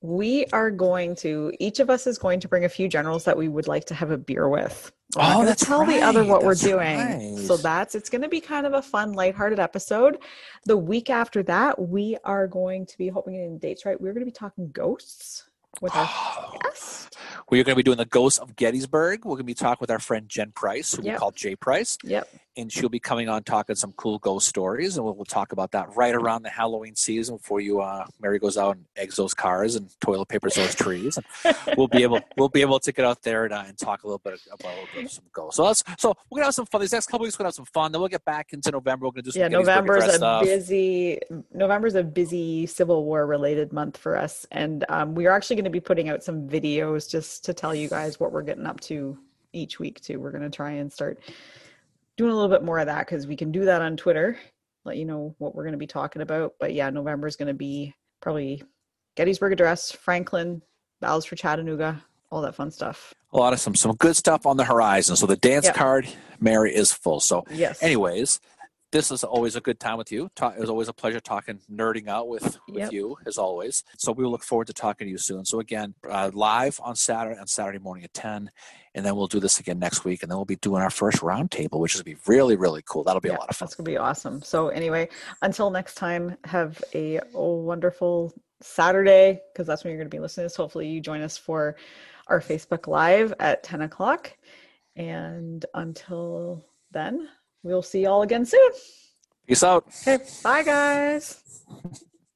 We are going to, each of us is going to bring a few generals that we would like to have a beer with. Not
Oh, that's
tell the other
right.
what we're doing.
right.
So that's it's going to be kind of a fun, lighthearted episode. The week after that, we are going to be hoping in dates right. We're going to be talking ghosts with our guest.
We're going to be doing the Ghosts of Gettysburg. We're going to be talking with our friend Jen Price, who
Yep.
we call Jay Price,
Yep.
And she'll be coming on talking some cool ghost stories, and we'll, we'll talk about that right around the Halloween season before you uh, Mary goes out and eggs those cars and toilet papers those trees, and we'll be able we'll be able to get out there and, uh, and talk a little bit about a little bit of some ghosts. So let's so we're gonna have some fun. These next couple weeks we're gonna have some fun. Then we'll get back into November. We're gonna do some
yeah, November's a
stuff.
busy November's a busy Civil War related month for us, and um, we are actually going to be putting out some videos just to tell you guys what we're getting up to each week too. We're going to try and start doing a little bit more of that because we can do that on Twitter, let you know what we're going to be talking about. But yeah, November is going to be probably Gettysburg Address, Franklin, Battles for Chattanooga, all that fun stuff.
a lot of some some good stuff on the horizon. So the dance
Yep.
card, Mary, is full. So
Yes.
anyways this is always a good time with you Ta- it was always a pleasure talking nerding out with, with
Yep.
you as always so we look forward to talking to you soon so again uh, live on saturday on saturday morning at 10 and then we'll do this again next week and then we'll be doing our first roundtable which is going to be really really cool that'll be a lot of fun
That's gonna be awesome. So anyway, until next time, have a wonderful Saturday because that's when you're gonna be listening to this. Hopefully, you join us for our Facebook Live at 10 o'clock. And until then, we'll see y'all again soon.
peace out
Okay, bye guys.